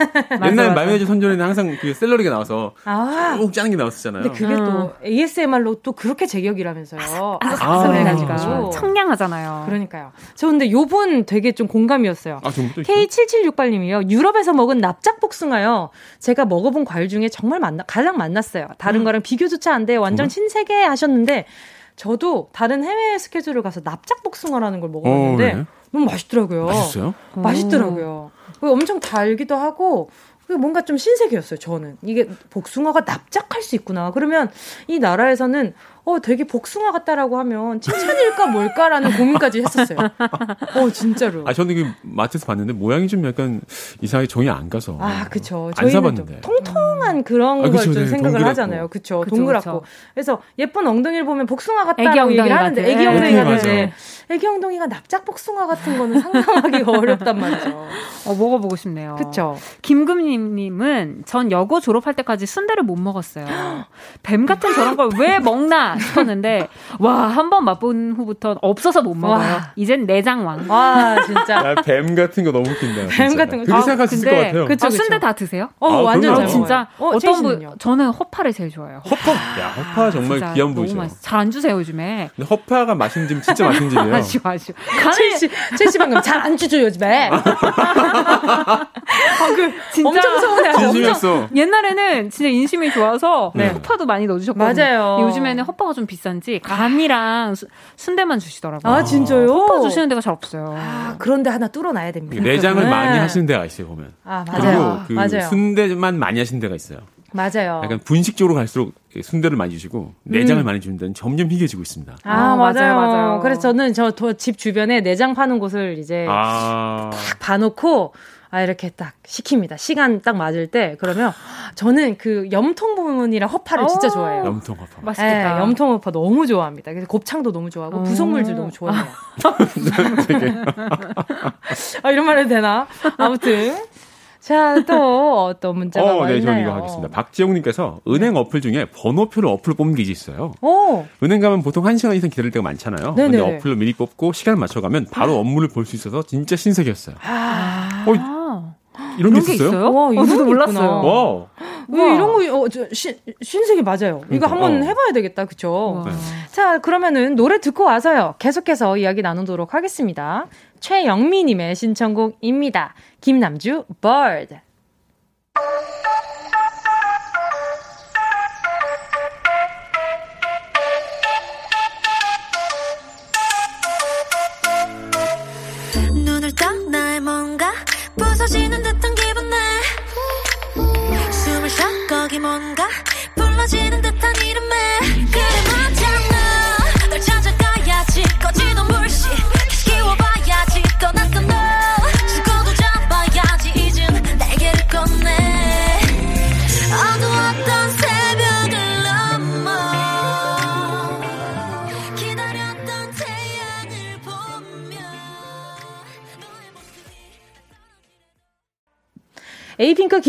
G: <laughs> 옛날
H: 맞아.
G: 마요네즈 선전에는 항상 그 샐러리가 나와서
A: 아.
G: 꼭 짜는 게 나왔었잖아요.
A: 근데 그게
H: 음.
A: 또 ASMR로 또 그렇게 제격이라면서요.
G: 아,
A: 아삭아삭해가지고.
G: 맞아요.
H: 청량하잖아요.
A: 그러니까요. 저 근데 요분 되게 좀 공감이었어요.
G: 아, 정말 또 있어요?
A: K7768님이요. 유럽에서 먹은 납작 복숭아요. 제가 먹어본 과일 중에 정말 만나, 가장 맛났어요. 다른
G: 음.
A: 거랑 비교조차 안 돼요. 완전 신세계 하셨는데 저도 다른 해외 스케줄을 가서 납작 복숭아라는 걸 먹어봤는데
G: 어, 네.
A: 너무 맛있더라고요.
G: 맛있어요?
A: 맛있더라고요. 그리고 엄청 달기도 하고 뭔가 좀 신세계였어요. 저는 이게 복숭아가 납작할 수 있구나. 그러면 이 나라에서는 어 되게 복숭아 같다라고 하면 칭찬일까 뭘까라는 <laughs> 고민까지 했었어요. 어 진짜로.
G: 아, 저는 그 마트에서 봤는데 모양이 좀 약간 이상하게 정이 안 가서.
A: 아, 그쵸.
G: 안 사봤는데.
A: 통통 한 그런
G: 아,
A: 걸
G: 그쵸,
A: 좀
G: 네,
A: 생각을
G: 동그랗고.
A: 하잖아요. 그쵸.
H: 그쵸,
A: 동그랗고.
H: 그쵸.
A: 그래서 예쁜 엉덩이를 보면 복숭아 같다라고
H: 애기 엉덩이
A: 얘기를 하는데
H: 같아.
A: 애기 엉덩이
G: 네,
A: 같은데 애기 엉덩이가 납작 복숭아 같은 거는 상상하기가 <laughs> 어렵단 말이죠.
H: 어, 먹어보고 싶네요.
A: 그쵸.
H: 김금님님은 전 여고 졸업할 때까지 순대를 못 먹었어요. 뱀 같은 저런 걸 왜 먹나 싶었는데 와 한 번 맛본 후부터 없어서 못 먹어요.
A: 와.
H: 이젠 내장왕.
A: 와, 진짜.
G: 야, 뱀 같은 거 너무 웃긴다.
A: 뱀
G: 진짜.
A: 같은 거.
G: 그렇게
A: 아,
G: 수 있을 것
H: 근데
G: 같아요.
A: 그쵸,
H: 아,
A: 그쵸.
H: 순대 다 드세요?
A: 어,
G: 아,
A: 완전
G: 그럼요.
A: 잘
H: 아, 진짜
A: 먹 어,
H: 어떤? 분 저는 허파를 제일 좋아해요.
G: 허파. 야, 허파 정말
H: 진짜
G: 귀한.
H: 맛있어. 잘안 주세요 요즘에.
G: 근데 허파가 맛있는 집 진짜 맛있는 집이에요.
H: 아쉬워 아쉬워.
A: 첼시, 첼시 방금 잘 안 주죠, 요즘에. <laughs> 아, 그,
H: 진짜
A: 엄청 서운해요.
G: 진심이었어.
H: 옛날에는 진짜 인심이 좋아서
G: 네.
H: 허파도 많이 넣어 주셨거든요.
A: 맞아요.
H: 요즘에는 허파가 좀 비싼지 간이랑 수- 순대만 주시더라고요.
A: 아, 진짜요?
H: 허파 주시는 데가 잘 없어요.
A: 아, 그런데 하나 뚫어 놔야 됩니다.
G: 내장을
A: 네.
G: 많이 하시는 데가 있어요, 보면.
A: 아,
G: 그리고
A: 맞아요.
G: 그
A: 맞아요.
G: 순대만 많이 하시는 데가 있어요.
A: 맞아요.
G: 약간 분식 쪽으로 갈수록 순대를 많이 주시고 내장을 많이 주는 데는 점점 희귀해지고 있습니다.
A: 아,
H: 어,
A: 맞아요.
H: 맞아요, 맞아요.
A: 그래서 저는 저 집 주변에 내장 파는 곳을 이제
G: 아,
A: 딱 봐놓고 아 이렇게 딱 시킵니다. 시간 딱 맞을 때 그러면 저는 그 염통 부분이랑 허파를 진짜
H: 어.
A: 좋아해요.
G: 염통 허파.
A: 예,
H: 맛있겠다.
A: 염통 허파 너무 좋아합니다. 그래서 곱창도 너무 좋아하고
H: 어.
A: 부속물질 너무 좋아해요. <laughs> 아 이런 말 해도 되나? 아무튼 자, 또 어떤 문자가
G: 어, 네? 저는 이거 하겠습니다. 박지영님께서 은행 어플 중에 번호표를 어플로 뽑는 게 있어요.
A: 오,
G: 은행 가면 보통 1시간 이상 기다릴 때가 많잖아요.
A: 네네.
G: 근데 어플로 미리 뽑고 시간을 맞춰가면 바로 업무를 볼 수 있어서 진짜 신세계였어요.
A: 아,
G: 어, 이런
H: 게게
G: 있어요?
H: 있어요?
A: 와,
H: 어,
A: 이런
H: 저도
A: 게
H: 몰랐어요.
A: 왜 이런 거, 어, 저, 신, 신세계 맞아요. 이거
G: 그러니까,
A: 한번
G: 어.
A: 해봐야 되겠다, 그쵸?
H: 와.
A: 자, 그러면은 노래 듣고 와서요. 계속해서 이야기 나누도록 하겠습니다. 최영미님의 신청곡입니다. 김남주, Bird.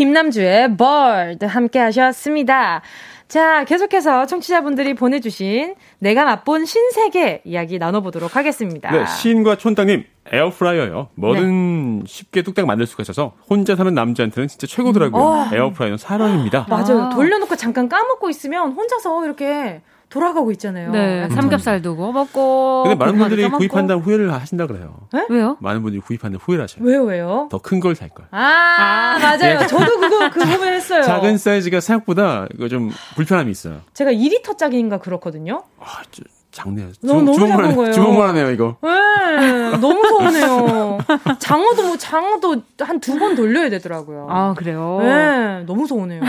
A: 김남주의 Bird 함께 하셨습니다. 자, 계속해서 청취자분들이 보내주신 내가 맛본 신세계 이야기 나눠보도록 하겠습니다.
G: 네, 시인과 촌땅님 에어프라이어요. 뭐든
A: 네.
G: 쉽게 뚝딱 만들 수가 있어서 혼자 사는 남자한테는 진짜 최고더라고요.
A: 어.
G: 에어프라이어는 사랑입니다.
A: 맞아요.
H: 아.
A: 돌려놓고 잠깐 까먹고 있으면 혼자서 이렇게 돌아가고 있잖아요.
H: 네,
A: 약간
H: 삼겹살도 구워 먹고.
G: 근데 많은 분들이
H: 까먹고.
G: 구입한 다음 후회를 하신다 그래요.
H: 왜요?
G: 많은 분들이 구입한 다음 후회를 하셔요.
A: 왜요, 왜요?
G: 더 큰 걸 살 걸.
A: 아, 맞아요. 저도 그거, 그 고민했어요.
G: 작은 사이즈가 생각보다 이거 좀 불편함이 있어요.
A: 제가 2리터짜리인가 그렇거든요.
G: 아, 저, 작네요.
A: 너무- 너무
G: 주먹만
A: 작은
G: 하네-
A: 거예요.
G: 주먹만 하네요, 이거.
A: 네, 너무 서운해요. 장어도 뭐, 장어도 한 두 번 돌려야 되더라고요.
H: 아, 그래요?
A: 네, 너무 서운해요.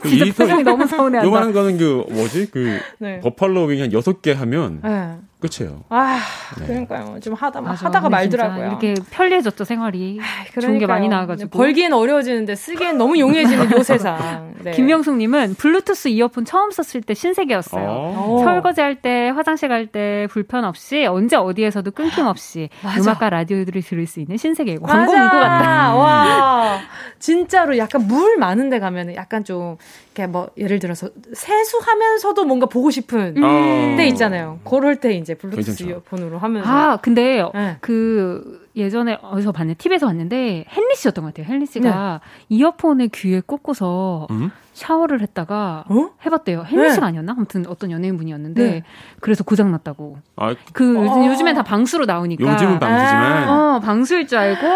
G: 그 2리터
H: 표정이 너무 서운해한다.
G: 요만한 거는 그 뭐지? 그
A: 네.
G: 버팔로 윙한 6개 하면
A: 네.
G: 끝이에요.
A: 아,
G: 네.
A: 그러니까요. 좀 하다,
H: 맞아,
A: 하다가 말더라고요.
H: 이렇게 편리해졌죠, 생활이. 좋은 게. 많이 나와가지고.
A: 벌기엔 어려워지는데 쓰기엔 너무 용이해지는 요 세상. <laughs> 네.
H: 김명숙님은 블루투스 이어폰 처음 썼을 때 신세계였어요.
G: 어.
A: 어.
H: 설거지할 때, 화장실 갈 때 불편 없이 언제 어디에서도 끊김없이. <gasps> 음악과 라디오들을 들을 수 있는 신세계.
A: 맞아.
H: 광고 문구 같다.
A: 와. 진짜로 약간 물 많은 데 가면 약간 좀, 이렇게 뭐, 예를 들어서 세수하면서도 뭔가 보고 싶은
G: 어.
A: 때 있잖아요. 그럴 때 이제 블루투스
G: 괜찮죠.
A: 이어폰으로 하면서.
H: 아, 근데
A: 네.
H: 그 예전에 어디서 봤는데 TV에서 봤는데 헨리 씨였던 것 같아요. 헨리 씨가
A: 네.
H: 이어폰을 귀에 꽂고서
G: 음?
H: 샤워를 했다가
A: 어?
H: 해봤대요. 헨리
A: 네.
H: 씨가 아니었나? 아무튼 어떤 연예인분이었는데
A: 네.
H: 그래서 고장 났다고.
G: 아,
H: 그 요즘,
A: 어.
H: 요즘엔 다 방수로 나오니까.
G: 요즘은 방수지만
H: 어 방수일 줄 알고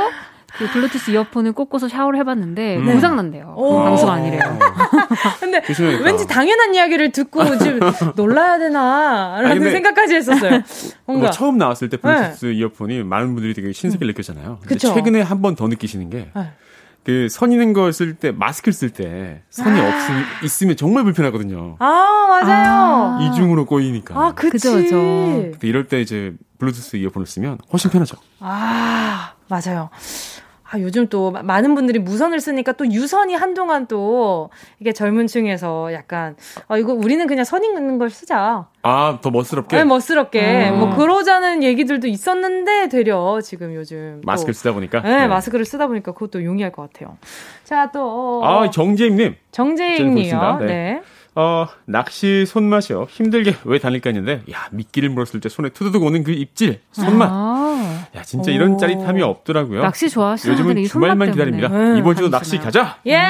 H: 그 블루투스 이어폰을 꽂고서 샤워를 해봤는데
G: 음.
H: 고장 난대요.
A: 오.
H: 방수가 아니래요. <laughs>
A: 근데
G: 조심해야겠다.
A: 왠지 당연한 이야기를 듣고 좀 놀라야 되나라는 생각까지 했었어요. <laughs> 뭔가
G: 뭐 처음 나왔을 때 블루투스 이어폰이 많은 분들이 되게 신세계를 느꼈잖아요. 근데
A: 그쵸.
G: 최근에 한 번 더 느끼시는 게
A: 네.
G: 그선 있는 거쓸때 마스크를 쓸 때 선이 없 있으면 정말 불편하거든요.
A: 아 맞아요.
G: 이중으로 꼬이니까.
A: 아 그치.
H: 그죠, 그죠.
G: 근데 이럴 때 이제 블루투스 이어폰을 쓰면 훨씬 편하죠.
A: 아 맞아요. 아, 요즘 또 마- 많은 분들이 무선을 쓰니까 또 유선이 한동안 또 이게 젊은 층에서 약간 아 이거 우리는 그냥 선 있는 걸 쓰자.
G: 아, 더 멋스럽게
A: 네, 멋스럽게
G: 음.
A: 뭐 그러자는 얘기들도 있었는데 되려 지금 요즘 또-
G: 마스크를 쓰다 보니까.
A: 네, 마스크를 쓰다 보니까 그것도 용이할 것 같아요. 자, 또
G: 아, 정재임님.
A: 정재익님이요.
G: 보겠습니다.
A: 네.
G: 네. 어, 낚시 손맛이요. 힘들게 <laughs> 왜 다닐까 했는데, 야, 미끼를 물었을 때 손에 투두둑 오는 그 입질, 손맛.
H: 아,
G: 야, 진짜 이런
A: 오.
G: 짜릿함이 없더라고요.
H: 낚시 좋아하시는
G: 요즘은 주말만. 기다립니다.
A: 네,
G: 이번 주도? 낚시 가자!
A: 예.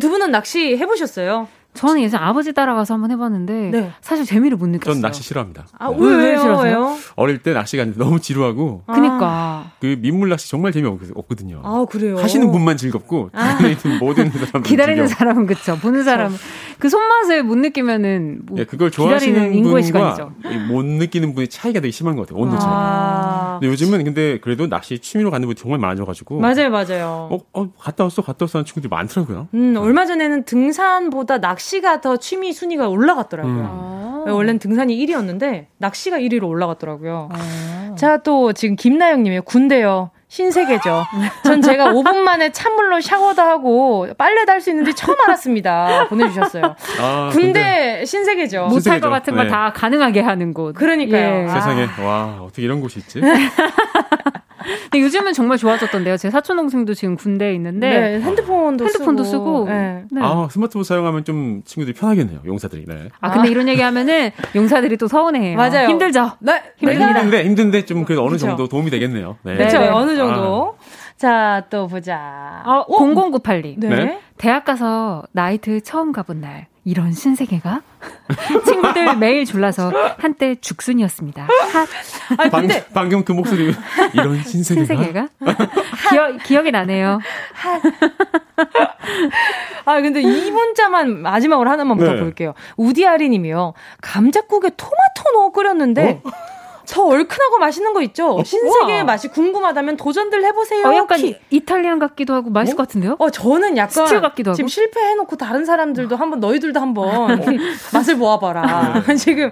A: 두 분은 낚시 해보셨어요?
H: 저는 예전 아버지 따라가서 한번 해봤는데
A: 네.
H: 사실 재미를 못 느꼈어요.
G: 전 낚시 싫어합니다.
A: 아,
G: 네.
A: 왜,
H: 왜? 싫어하세요?
G: 어릴 때 낚시 갔는데 너무 지루하고,
H: 그니까
G: 그 민물 낚시 정말 재미없거든요.
A: 아, 그래요?
G: 하시는 분만 즐겁고, 다른 모든 <laughs> 사람들
H: 기다리는 사람은 그쵸. 보는 사람은 그 손맛을 못 느끼면은 뭐
G: 예, 그걸 좋아하시는 분과
H: 시간이죠.
G: 못 느끼는 분의 차이가 되게 심한 것 같아요. 온도 차이.
A: 아,
G: 근데 요즘은 근데 그래도 낚시 취미로 가는 분이 정말 많아져가지고,
A: 맞아요, 맞아요.
G: 어, 어, 갔다 왔어, 갔다 왔어 하는 친구들이 많더라고요.
A: 음, 얼마 전에는 등산보다 낚시 가 더 취미 순위가 올라갔더라고요.
G: 음.
A: 네, 원래는 등산이 1위였는데 낚시가 1위로 올라갔더라고요.
H: 아.
A: 자, 또 지금 김나영님의 군대요. 신세계죠. 전 제가 5분 만에 찬물로 샤워도 하고 빨래도 할 수 있는지 처음 알았습니다. 보내주셨어요.
G: 아,
A: 군대 신세계죠.
G: 못-
H: 못할
G: 신세계죠.
H: 것 같은 걸
G: 네.
H: 다 가능하게 하는 곳.
A: 그러니까요.
H: 예.
A: 아.
G: 세상에, 와, 어떻게 이런 곳이 있지? <laughs>
H: 근데 요즘은 정말 좋아졌던데요. 제 사촌 동생도 지금 군대에 있는데
A: 네, 핸드폰도,
H: 핸드폰도 쓰고.
A: 쓰고. 네.
H: 네.
G: 아, 스마트폰 사용하면 좀 친구들이 편하겠네요. 용사들이. 네.
H: 아 근데 이런 얘기하면은 용사들이 또 서운해해요.
A: 맞아요.
H: 힘들죠.
A: 네,
H: 힘듭니다.
G: 힘든데, 힘든데 좀 그래도 어느
A: 그쵸.
G: 정도 도움이 되겠네요. 네.
A: 그렇죠.
H: 네.
A: 어느 정도. 자, 또 보자.
H: 어, 0098님.
A: 네.
G: 네.
H: 대학 가서 나이트 처음 가본 날 이런 신세계가 <laughs> 친구들 매일 졸라서 한때 죽순이었습니다. 핫
A: 아,
G: 방,
A: 근데
G: 방금 그 목소리 <laughs> 이런 신세계가
H: 신세계가 <laughs> 기억 기억이 나네요.
A: 아, 근데 이 문자만 마지막으로 하나만
G: 네.
A: 더 볼게요. 우디아리 님이요. 감자국에 토마토 넣어 끓였는데 더 얼큰하고 맛있는 거 있죠? 신세계의
H: 우와.
A: 맛이 궁금하다면 도전들 해보세요.
H: 어, 약간
A: 키.
H: 이탈리안 같기도 하고 맛있을 것 같은데요?
A: 어, 저는 약간
H: 스튜 같기도 하고.
A: 지금 실패해놓고 다른 사람들도 한번 너희들도 한번 <laughs> 맛을 보아봐라. <laughs> 지금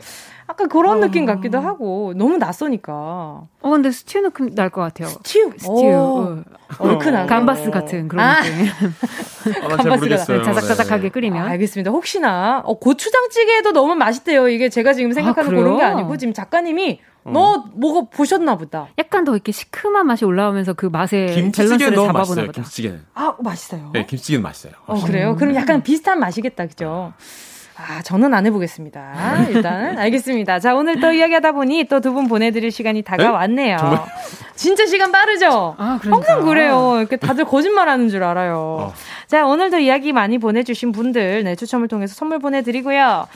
A: 약간 그런 느낌 같기도 하고 너무 낯서니까.
H: 어 근데 스튜 느낌 날 것 같아요.
A: 스튜,
H: 스튜.
A: 오,
H: 어.
A: 얼큰한 거.
H: 감바스 같은 그런
A: 아.
H: 느낌. <laughs>
G: 아,
A: 감바스가.
H: 자작자작하게
G: 네.
H: 끓이면.
A: 아, 알겠습니다. 혹시나 어, 고추장찌개도 너무 맛있대요. 이게 제가 지금 생각하는
H: 그래요?
A: 그런 게 아니고 지금 작가님이
G: 어.
A: 너 먹어 보셨나 보다.
H: 약간 더 이렇게 시큼한 맛이 올라오면서 그 맛의 밸런스를
G: 너무
H: 잡아보나
G: 맛있어요.
H: 보다.
G: 김치찌개는.
A: 아 맛있어요.
G: 네, 김치찌개는 맛있어요.
A: 어 그래요? 그럼 약간 비슷한 맛이겠다, 그죠? 아, 저는 안 해보겠습니다. 일단 알겠습니다. 자, 오늘 또 이야기하다 보니 또 두 분 보내드릴 시간이 다가왔네요.
G: 정말?
A: 진짜 시간 빠르죠?
H: 아, 그러니까.
A: 항상 그래요. 이렇게 다들 거짓말하는 줄 알아요.
G: 어.
A: 자, 오늘도 이야기 많이 보내주신 분들 네, 추첨을 통해서 선물 보내드리고요.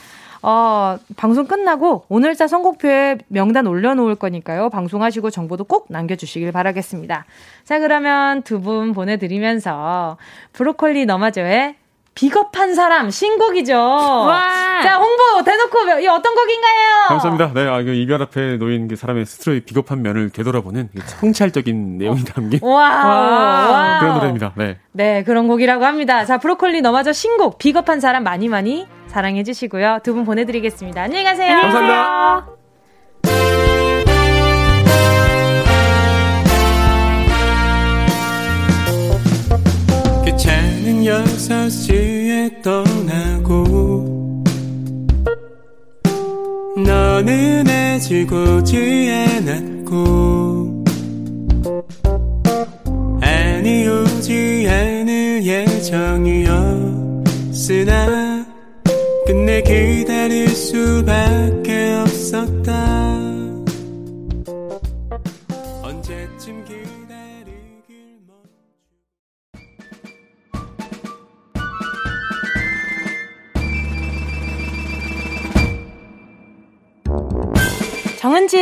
A: 어, 방송 끝나고 오늘자 선곡표에 명단 올려놓을 거니까요. 방송하시고 정보도 꼭 남겨주시길 바라겠습니다. 자, 그러면 두 분 보내드리면서 브로콜리 너마저의 비겁한 사람 신곡이죠. 자, 홍보 대놓고 이 어떤 곡인가요?
G: 감사합니다. 네, 아, 그 이별 앞에 놓인 그 사람의 스스로의 비겁한 면을 되돌아보는 그 성찰적인 내용이 담긴
A: 와, 와.
G: 그런 노래입니다. 네.
A: 네, 그런 곡이라고 합니다. 자, 브로콜리 너마저 신곡 비겁한 사람 많이 많이 사랑해 주시고요. 두 분 보내드리겠습니다. 안녕히 가세요.
G: 감사합니다.
I: 귀찮 은 6시에 떠나고 너는 아직 오지 않았고 아니 오지 않을 예정이었으나 끝내 기다릴 수밖에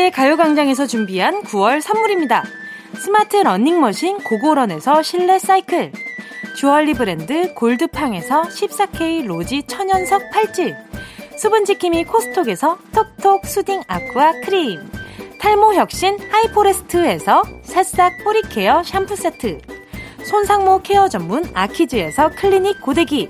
A: 정은지의 가요광장에서 준비한 9월 선물입니다. 스마트 러닝머신 고고런에서 실내 사이클. 주얼리 브랜드 골드팡에서 14K 로지 천연석 팔찌. 수분지킴이 코스톡에서 톡톡 soothing aqua 크림. 탈모 혁신 하이포레스트에서 새싹 뿌리 care 샴푸 세트. 손상모 care 전문 아키즈에서 클리닉 고데기.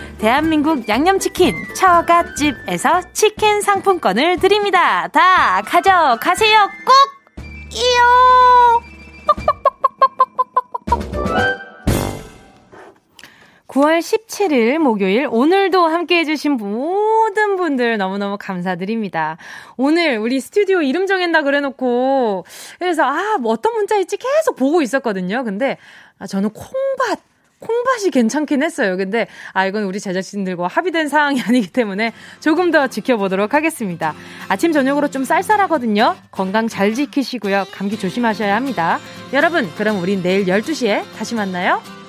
A: 대한민국 양념치킨 처갓집에서 치킨 상품권을 드립니다. 다 가져가세요. 꼭! 이요! 9월 17일 목요일 오늘도 함께 해주신 모든 분들 너무너무 감사드립니다. 오늘 우리 스튜디오 이름 정했나 그래놓고 그래서 아, 뭐 어떤 문자일지 계속 보고 있었거든요. 근데 아, 저는 콩밭 콩밭이 괜찮긴 했어요. 근데 아 이건 우리 제작진들과 합의된 사항이 <laughs> 아니기 때문에 조금 더 지켜보도록 하겠습니다. 아침 저녁으로 좀 쌀쌀하거든요. 건강 잘 지키시고요. 감기 조심하셔야 합니다. 여러분, 그럼 우린 내일 12시에 다시 만나요.